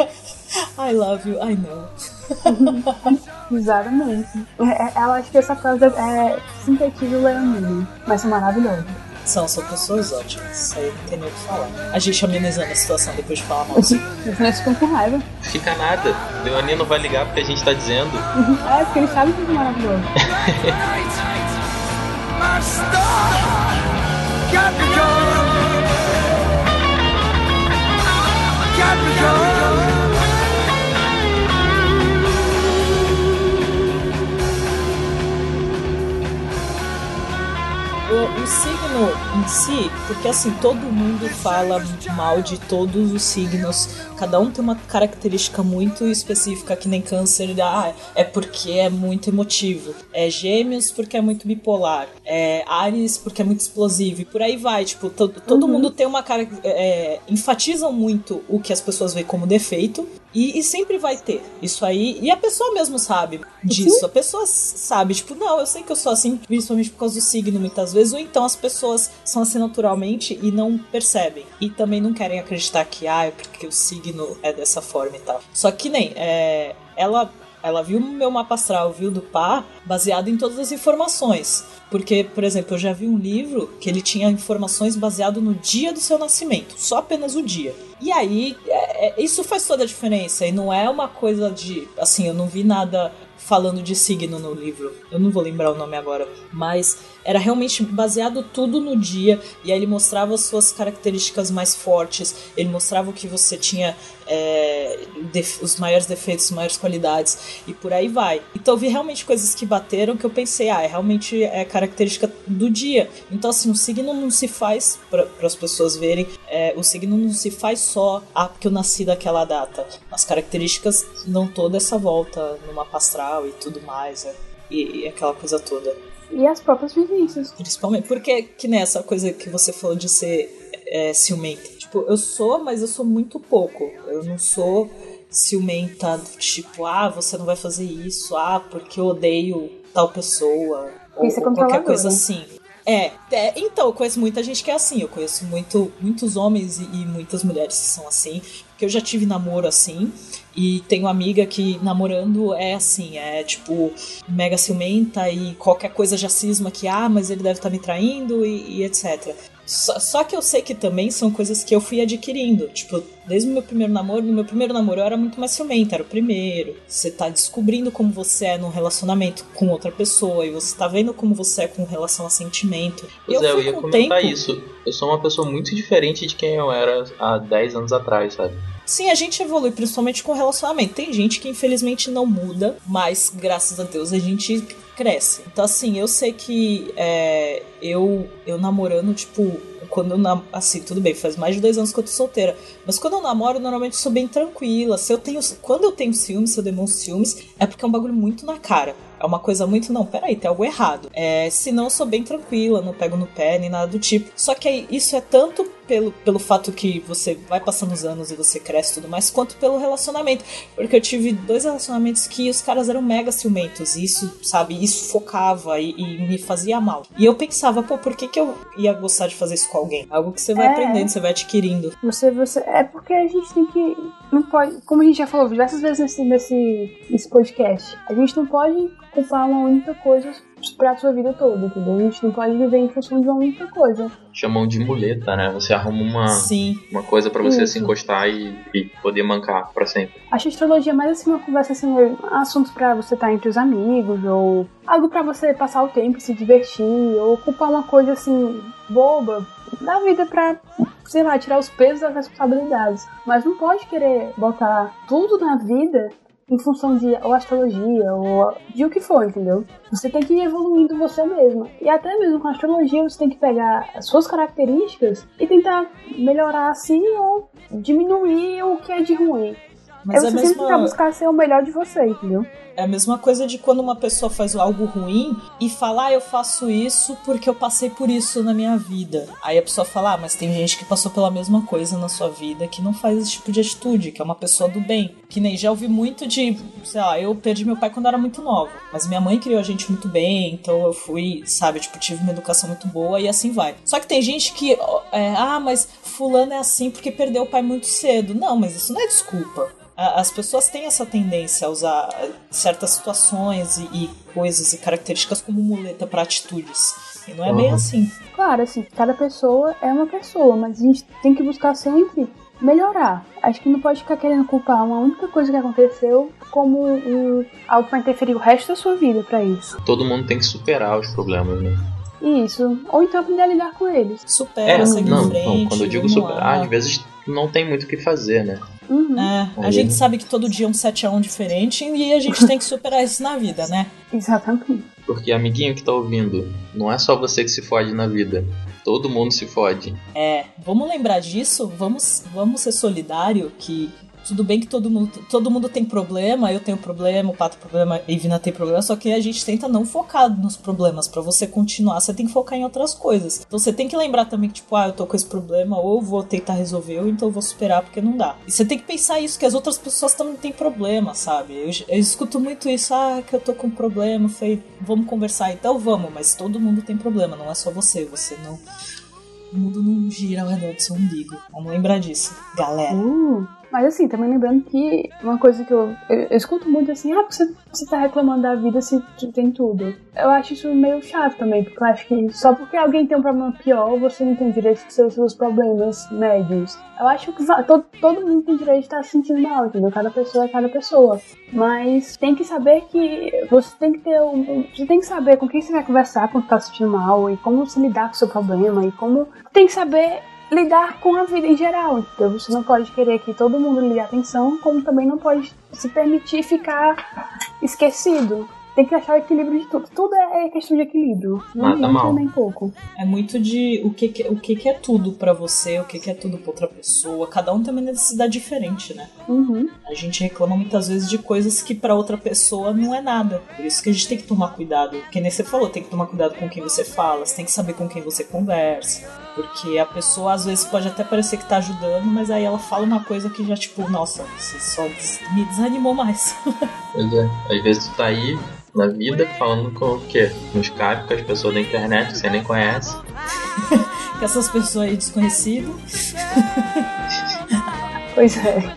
B: I love you, I know. (laughs)
C: Exatamente. É, é, eu acho que essa frase é sintetiza o leonino. Mas é maravilhoso.
B: São, são pessoas ótimas. Isso aí não tem nem o que falar. A gente amenizando a situação depois de falar mal. (laughs)
C: Os meus ficam com raiva.
A: Fica nada. Leonino vai ligar porque a gente tá dizendo.
C: É, porque eles sabem que é maravilhoso. (laughs)
E: Capricorn. Capricorn.
B: O, signo em si, porque assim, todo mundo fala mal de todos os signos, cada um tem uma característica muito específica, que nem câncer, ah, é porque é muito emotivo, é gêmeos porque é muito bipolar, é Ares porque é muito explosivo, e por aí vai, tipo, to- todo mundo tem uma cara. É, enfatizam muito o que as pessoas veem como defeito, e, e sempre vai ter isso aí, e a pessoa mesmo sabe disso, a pessoa sabe, tipo, não, eu sei que eu sou assim, principalmente por causa do signo, muitas vezes, ou então as pessoas são assim naturalmente e não percebem, e também não querem acreditar que, ah, é porque o signo é dessa forma e tal. Só que nem, é, ela ela viu meu mapa astral, viu do Pá, baseado em todas as informações. Porque, por exemplo, eu já vi um livro que ele tinha informações baseado no dia do seu nascimento, só apenas o dia. E aí, é- é- isso faz toda a diferença. E não é uma coisa de. Assim, eu não vi nada falando de signo no livro. Eu não vou lembrar o nome agora, mas era realmente baseado tudo no dia e aí ele mostrava as suas características mais fortes, ele mostrava o que você tinha é, os maiores defeitos, as maiores qualidades e por aí vai. Então eu vi realmente coisas que bateram que eu pensei, ah, é realmente é característica do dia. Então assim, o signo não se faz para as pessoas verem, é, o signo não se faz só ah, porque eu nasci daquela data. As características dão toda essa volta no mapa astral e tudo mais, é, e, e aquela coisa toda.
C: E as próprias vivências.
B: Principalmente. Porque que nem essa coisa que você falou de ser é, ciumenta. Tipo, eu sou, mas eu sou muito pouco. Eu não sou ciumenta, tipo, ah, você não vai fazer isso, ah, porque eu odeio tal pessoa. Ou,
C: Isso é
B: ou qualquer
C: controladora.
B: coisa assim. É, é, então, eu conheço muita gente que é assim. Eu conheço muito, muitos homens e, e muitas mulheres que são assim. Porque eu já tive namoro assim. E tenho uma amiga que namorando é assim, é tipo, mega ciumenta e qualquer coisa já cisma que, ah, mas ele deve estar me traindo e, e etc. Só, só que eu sei que também são coisas que eu fui adquirindo. Tipo, desde o meu primeiro namoro, no meu primeiro namoro eu era muito mais ciumenta, era o primeiro. Você tá descobrindo como você é num relacionamento com outra pessoa e você tá vendo como você é com relação a sentimento.
A: Pois é, eu
B: fui
A: ia comentar
B: tempo-
A: isso. Eu sou uma pessoa muito diferente de quem eu era há 10 anos atrás, sabe?
B: Sim, a gente evolui principalmente com relacionamento. Tem gente que infelizmente não muda, mas graças a Deus a gente cresce. Então, assim, eu sei que é, eu, eu namorando, tipo, quando eu nam assim, tudo bem, faz mais de dois anos que eu tô solteira. Mas quando eu namoro, normalmente eu sou bem tranquila. Se eu tenho. Quando eu tenho ciúmes, se eu demonstro ciúmes, é porque é um bagulho muito na cara. É uma coisa muito, não, peraí, tem algo errado. É, senão eu sou bem tranquila, não pego no pé nem nada do tipo. Só que aí, isso é tanto pelo, pelo fato que você vai passando os anos e você cresce e tudo mais, quanto pelo relacionamento. Porque eu tive dois relacionamentos que os caras eram mega ciumentos. E isso, sabe, isso focava e, e me fazia mal. E eu pensava, pô, por que, que eu ia gostar de fazer isso com alguém? Algo que você vai
C: É.
B: aprendendo, você vai adquirindo.
C: Você, você. É porque a gente tem que. Não pode. Como a gente já falou diversas vezes nesse, nesse, nesse podcast, a gente não pode culpar uma única coisa pra sua vida toda, entendeu? A gente não pode viver em função de uma única coisa.
A: Chamam de muleta, né? Você arruma uma,
B: Sim.
A: uma coisa pra você
C: Isso.
A: se encostar e, e poder mancar pra sempre.
C: Acho a astrologia mais assim uma conversa assim, assuntos pra você estar entre os amigos, ou algo pra você passar o tempo, se divertir, ou ocupar uma coisa assim, boba, da vida pra, sei lá, tirar os pesos das responsabilidades. Mas não pode querer botar tudo na vida em função de ou astrologia, ou de o que for, entendeu? Você tem que ir evoluindo você mesma. E até mesmo com a astrologia, você tem que pegar as suas características e tentar melhorar assim ou diminuir o que é de ruim.
B: Mas
C: é você
B: a
C: sempre tentar
B: mesma,
C: buscar ser o melhor de você, entendeu?
B: é a mesma coisa de quando uma pessoa faz algo ruim e fala, ah, eu faço isso porque eu passei por isso na minha vida. Aí a pessoa fala, ah, mas tem gente que passou pela mesma coisa na sua vida que não faz esse tipo de atitude, que é uma pessoa do bem. Que nem já ouvi muito de, sei lá, eu perdi meu pai quando eu era muito nova, mas minha mãe criou a gente muito bem, então eu fui, sabe, tipo, tive uma educação muito boa e assim vai. Só que tem gente que, é, ah, mas fulano é assim porque perdeu o pai muito cedo. Não, mas isso não é desculpa. As pessoas têm essa tendência a usar certas situações e, e coisas e características como muleta para atitudes. E não é bem
A: Uhum.
B: assim.
C: Claro, assim, cada pessoa é uma pessoa, mas a gente tem que buscar sempre melhorar. Acho que não pode ficar querendo culpar uma única coisa que aconteceu como um, algo pra interferir o resto da sua vida pra isso.
A: Todo mundo tem que superar os problemas, né?
C: Isso. Ou então aprender a lidar com eles.
B: Supera,
A: É,
B: segue
A: não,
B: em frente.
A: não, quando eu digo superar, às vezes não tem muito o que fazer, né?
C: Uhum.
B: É, a gente sabe que todo dia é um 7 a 1 diferente e a gente tem que superar isso na vida, né?
C: Exatamente.
A: Porque, amiguinho que tá ouvindo, não é só você que se fode na vida. Todo mundo se fode.
B: É, vamos lembrar disso, vamos, vamos ser solidário que tudo bem que todo mundo, todo mundo tem problema, eu tenho problema, o Pato tem problema, a Ivina tem problema, só que a gente tenta não focar nos problemas. Pra você continuar, você tem que focar em outras coisas. Então você tem que lembrar também que, tipo, ah, eu tô com esse problema, ou vou tentar resolver, ou então vou superar porque não dá. E você tem que pensar isso, que as outras pessoas também têm problema, sabe? Eu, eu escuto muito isso, ah, que eu tô com problema, falei, vamos conversar, então vamos, mas todo mundo tem problema, não é só você, você não. O mundo não gira ao redor do seu umbigo. Vamos lembrar disso, galera.
C: Uh, Mas assim, também lembrando que uma coisa que eu, eu, eu escuto muito assim, ah, você, você tá reclamando da vida se tem tudo. Eu acho isso meio chato também, porque eu acho que só porque alguém tem um problema pior, você não tem direito de ser os seus problemas médios. Eu acho que todo, todo mundo tem direito de estar se sentindo mal, entendeu? Cada pessoa é cada pessoa. Mas tem que saber que você tem que ter um. Você tem que saber com quem você vai conversar quando tá se sentindo mal e como se lidar com o seu problema e como. Tem que saber lidar com a vida em geral, entendeu? Você não pode querer que todo mundo lhe dê atenção, como também não pode se permitir ficar esquecido. Tem que achar o equilíbrio de tudo. Tudo é questão de equilíbrio. Não
A: Nada mal.
C: nem pouco.
B: É muito de o que, que- o que, que é tudo pra você, o que, que é tudo pra outra pessoa. Cada um tem uma necessidade diferente, né?
C: Uhum.
B: A gente reclama muitas vezes de coisas que pra outra pessoa não é nada. Por isso que a gente tem que tomar cuidado. Que nem você falou, tem que tomar cuidado com quem você fala, você tem que saber com quem você conversa. Porque a pessoa às vezes pode até parecer que tá ajudando, mas aí ela fala uma coisa que já, tipo, nossa, você só des- me desanimou mais. (laughs)
A: Pois é. Às vezes tu tá aí na vida falando com o quê? No Skype com as pessoas da internet que você nem conhece. (laughs)
B: que essas pessoas aí desconhecidas. (laughs)
C: Pois é.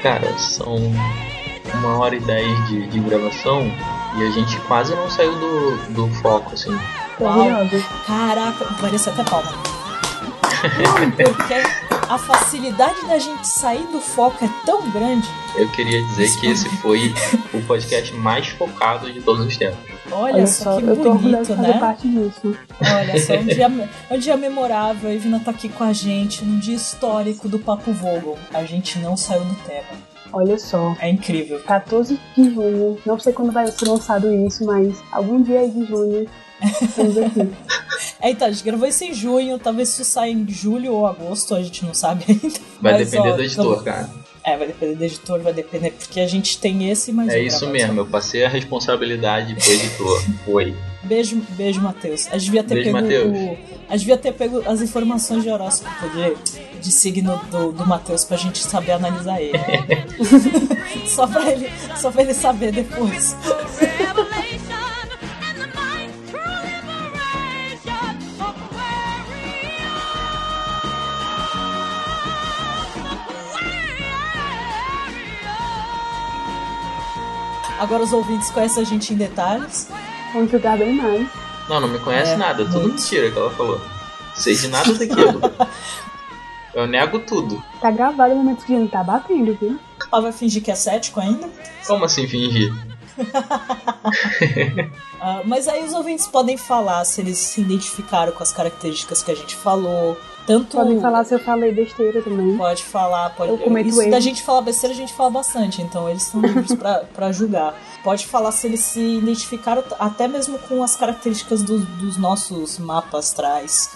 A: Cara, são uma hora e dez de, de gravação e a gente quase não saiu do, do foco, assim.
C: Maravilhoso.
B: Caraca, parecia até palma. (laughs) Não, porque a facilidade da gente sair do foco é tão grande.
A: Eu queria dizer que esse foi o podcast mais focado de todos os tempos.
B: Olha,
C: Olha
B: só,
C: só,
B: que
C: eu tô orgulhosa
B: bonito, né?
C: parte disso.
B: Olha só, um dia, (laughs) um dia memorável. A Ivina tá aqui com a gente, num dia histórico do Papo Vogel. A gente não saiu do tema.
C: Olha só.
B: É incrível.
C: 14 de junho. Não sei quando vai ser lançado isso, mas algum dia aí de junho. Estamos aqui.
B: É, então, a gente gravou isso em junho, talvez isso saia em julho ou agosto, a gente não sabe ainda.
A: Vai
B: Mas,
A: depender
B: ó,
A: do editor,
B: então-
A: cara.
B: É, vai depender do editor, vai depender, porque a gente tem esse, mas.
A: É
B: um
A: isso mesmo, eu passei a responsabilidade pro editor. (laughs) Foi.
B: Beijo, beijo, Matheus. A gente devia ter
A: Beijo,
B: pego
A: Matheus.
B: o- A gente devia ter pego as informações de horóscopo de, de signo do, do Matheus pra gente saber analisar ele. (laughs) só, pra ele só pra ele saber depois. Agora os ouvintes conhecem a gente em detalhes.
C: Vamos julgar bem mais.
A: Não, não me conhece
B: É,
A: nada, tudo
B: muito.
A: mentira que ela falou. Sei de nada daquilo. (laughs) Eu nego tudo.
C: Tá gravado no momento que não tá batendo, viu?
B: Ela vai fingir que é cético ainda.
A: Como assim fingir? (laughs)
B: Ah, mas aí os ouvintes podem falar se eles se identificaram com as características que a gente falou. Tanto
C: Podem falar se eu falei besteira também.
B: Pode falar, pode.
C: Eu cometo
B: Isso
C: erro.
B: da gente falar besteira, a gente fala bastante, então eles estão livres pra, (laughs) pra julgar. Pode falar se eles se identificaram até mesmo com as características do- dos nossos mapas astrais,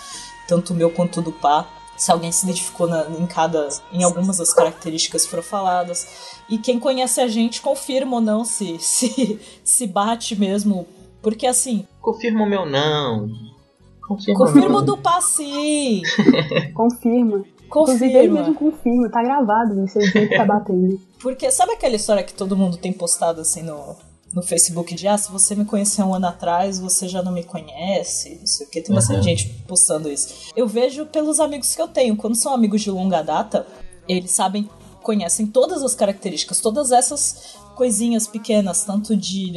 B: tanto o meu quanto o do Pá. Se alguém se identificou na- em cada. em algumas das características que foram faladas. E quem conhece a gente confirma ou não se, (laughs) se, se bate mesmo. Porque assim,
A: Confirma o meu não. Confirma
B: confirma do Pá sim! (laughs)
C: Confirma. Inclusive ele
B: Confirma.
C: mesmo confirma, tá gravado isso aí que tá batendo.
B: Porque sabe aquela história que todo mundo tem postado assim no, no Facebook de ah, se você me conheceu um ano atrás, você já não me conhece, não sei o que. Tem bastante
A: Uhum.
B: gente postando isso. Eu vejo pelos amigos que eu tenho. Quando são amigos de longa data, eles sabem, conhecem todas as características, todas essas coisinhas pequenas, tanto de,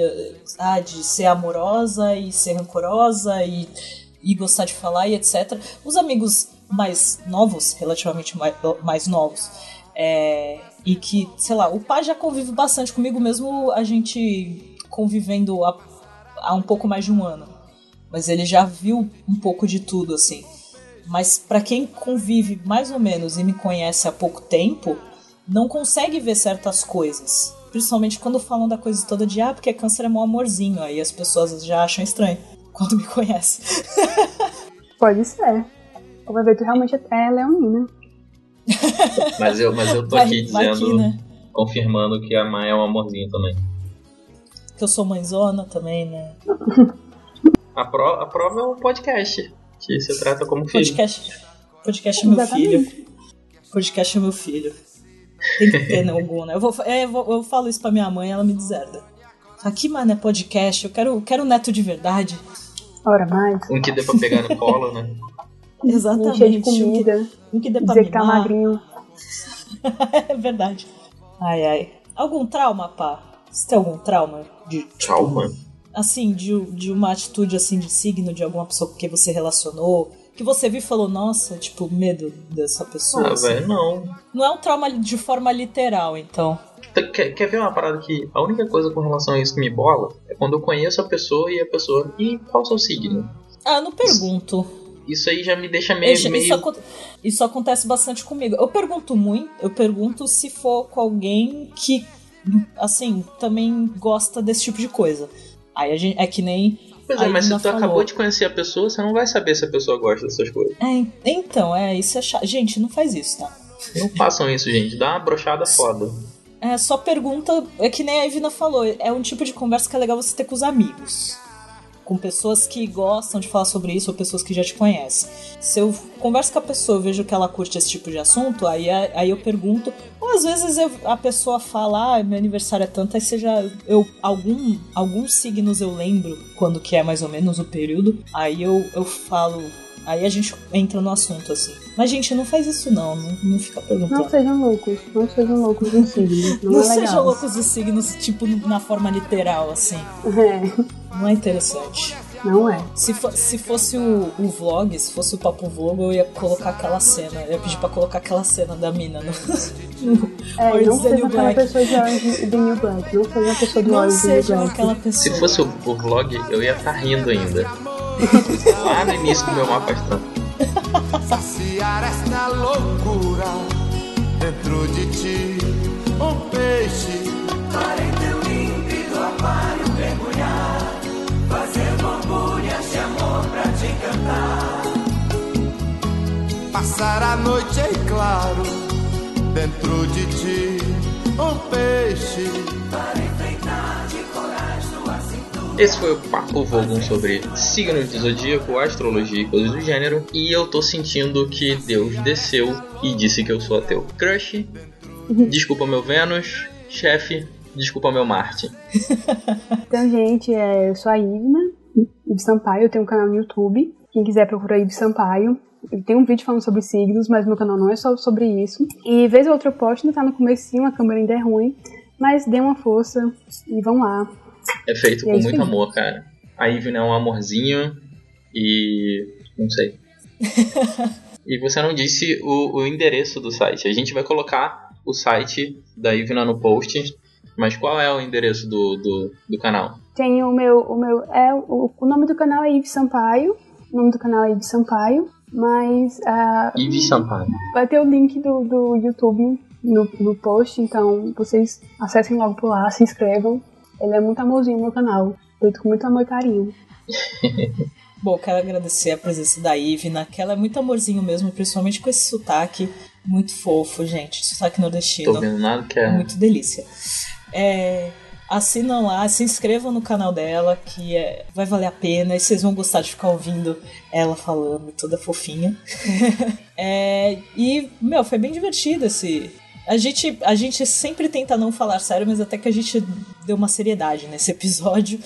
B: ah, de ser amorosa e ser rancorosa e, e gostar de falar e etc. Os amigos mais novos, relativamente mais, mais novos, é, e que, sei lá, o pai já convive bastante comigo, mesmo a gente convivendo há, há um pouco mais de um ano. Mas ele já viu um pouco de tudo, assim. Mas pra quem convive mais ou menos e me conhece há pouco tempo, não consegue ver certas coisas. Principalmente quando falam da coisa toda de ah, porque câncer é mó amorzinho. Aí as pessoas já acham estranho quando me conhecem. (laughs)
C: Pode ser. Ver tu realmente é leonina. (laughs)
A: Mas eu, mas eu tô aqui
B: vai
A: dizendo,
B: que, né?
A: confirmando que a Maia é um amorzinho também.
B: Que eu sou mãezona também, né?
A: A, pro, a prova é um podcast, que se trata como filho.
B: Podcast, podcast é meu filho. Podcast é meu filho. Tem que ter algum, né? Eu, vou, é, eu, vou- eu falo isso pra minha mãe, ela me deserda. Aqui, mano, é podcast, eu quero, quero neto de verdade.
C: Ora mais.
A: Um que dê pra pegar no colo, né? (laughs)
B: Exatamente.
C: Encher de
B: que-
C: comida.
B: Um que dê pra
C: Dizer que tá magrinho. (laughs)
B: é verdade. Ai, ai. Algum trauma, pá? Você tem algum trauma? De,
A: Trauma?
B: assim, de, de uma atitude assim de signo de alguma pessoa que você relacionou? Que você viu e falou, nossa, tipo, medo dessa pessoa.
A: Ah,
B: assim.
A: velho, não.
B: Não é um trauma de forma literal, então.
A: Quer, quer ver uma parada que a única coisa com relação a isso que me bola é quando eu conheço a pessoa e a pessoa. E qual o seu signo?
B: Ah, não pergunto.
A: Isso aí já me deixa meio.
B: Isso,
A: meio...
B: isso, acon- isso acontece bastante comigo. Eu pergunto muito, eu pergunto se for com alguém que, assim, também gosta desse tipo de coisa. Aí a gente, é que nem.
A: Pois é, mas se tu
B: falou.
A: acabou de conhecer a pessoa, você não vai saber se a pessoa gosta dessas coisas.
B: É, en- então, é, isso é chato. Gente, não faz isso, tá?
A: Não façam isso, gente. Dá uma brochada foda.
B: É, só pergunta, é que nem a Ivina falou, é um tipo de conversa que é legal você ter com os amigos. Com pessoas que gostam de falar sobre isso ou pessoas que já te conhecem. Se eu converso com a pessoa e vejo que ela curte esse tipo de assunto, aí, aí eu pergunto. Ou às vezes eu- a pessoa fala, ah, meu aniversário é tanto, aí seja. Eu, algum, alguns signos eu lembro quando que é mais ou menos o período. Aí eu, eu falo. Aí a gente entra no assunto, assim. Mas, gente, não faz isso não, não, não fica perguntando.
C: Não sejam loucos. Não sejam loucos em signo. Não,
B: Não
C: é
B: sejam loucos os signos, tipo, na forma literal, assim.
C: É,
B: Não é interessante.
C: não é.
B: Se, fo- se fosse o, o vlog, se fosse o papo vlog, eu ia colocar aquela cena. Eu ia pedir pra colocar aquela cena da mina no. no (laughs)
C: É,
B: Orange
C: não seja aquela pessoa de Orange the New Black. Não seja a pessoa do Orange the New Black.
B: aquela pessoa.
A: Se fosse o, o vlog, eu ia estar rindo ainda. Lá no início do meu mapa astral.
H: Saciar esta loucura dentro de ti, um peixe. Para em teu límpido aquário mergulhar, fazer borbulhas de amor pra te cantar. Passar a noite em claro dentro de ti, um peixe. Para enfeitar de.
A: Esse foi o Papo Vogum sobre signos do zodíaco, astrologia e coisas do gênero. E eu tô sentindo que Deus desceu e disse que eu sou ateu. Crush, desculpa meu Vênus. Chefe, desculpa meu Marte. (laughs)
C: Então, gente, é, eu sou a Ivna, Ives Sampaio, eu tenho um canal no YouTube. Quem quiser procurar Ives Sampaio. Tenho um vídeo falando sobre signos, mas meu canal não é só sobre isso. E vez ou outra eu posto, ainda tá no comecinho, a câmera ainda é ruim. Mas dê uma força e vão lá.
A: É feito
C: é
A: com
C: isso
A: muito amor, cara. A Ivna é um amorzinho e. não sei. (laughs) e você não disse o, o endereço do site. A gente vai colocar o site da Ivna no post. Mas qual é o endereço do, do, do canal?
C: Tem o meu. O, meu é, o, o nome do canal é Ives Sampaio. O nome do canal é Ives Sampaio. Mas
A: Ives Sampaio.
C: vai ter o link do, do YouTube no, no post, então vocês acessem logo por lá, se inscrevam. Ele é muito amorzinho no canal, feito com muito amor e carinho. (laughs)
B: Bom, quero agradecer a presença da Ivna, que ela é muito amorzinho mesmo, principalmente com esse sotaque muito fofo, gente. Sotaque nordestino.
A: Tô vendo nada que
B: É
A: é.
B: muito delícia. É, assinam lá, se inscrevam no canal dela, que é, vai valer a pena e vocês vão gostar de ficar ouvindo ela falando, toda fofinha. (laughs) É, e, meu, foi bem divertido esse. A gente, a gente sempre tenta não falar sério, mas até que a gente deu uma seriedade nesse episódio.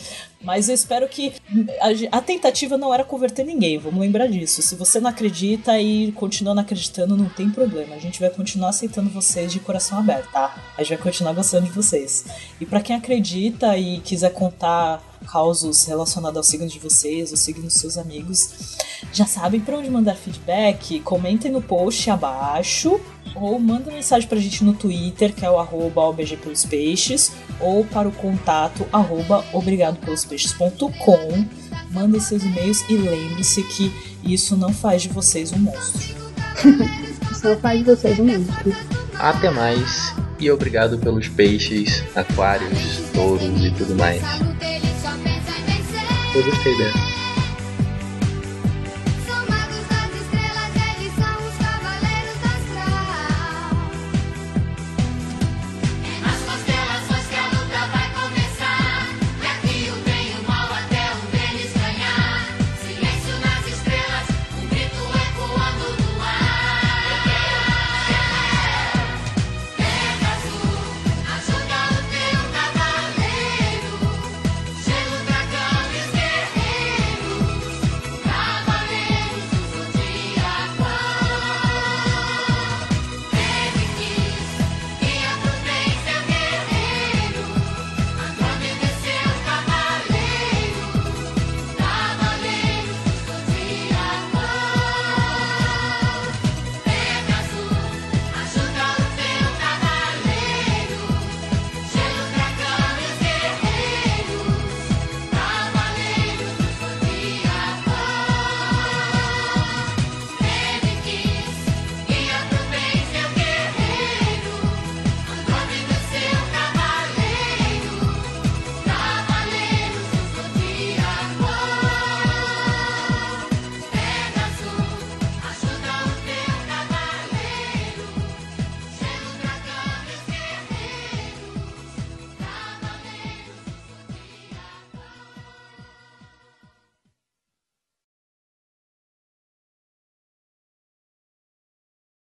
B: Mas eu espero que. A, a tentativa não era converter ninguém, vamos lembrar disso. Se você não acredita e continua não acreditando, não tem problema. A gente vai continuar aceitando vocês de coração aberto, tá? A gente vai continuar gostando de vocês. E pra quem acredita e quiser contar causos relacionados ao signo de vocês, o signo dos seus amigos, já sabem pra onde mandar feedback. Comentem no post abaixo ou manda mensagem pra gente no Twitter, que é o arroba OBG pelos peixes, ou para o contato arroba obrigadopelospeixes.com. Mandem seus e-mails e lembre-se que isso não faz de vocês um monstro. (laughs)
C: Isso não faz de vocês um monstro.
A: Até mais e obrigado pelos peixes, aquários, touros e tudo mais. Eu gostei dessa.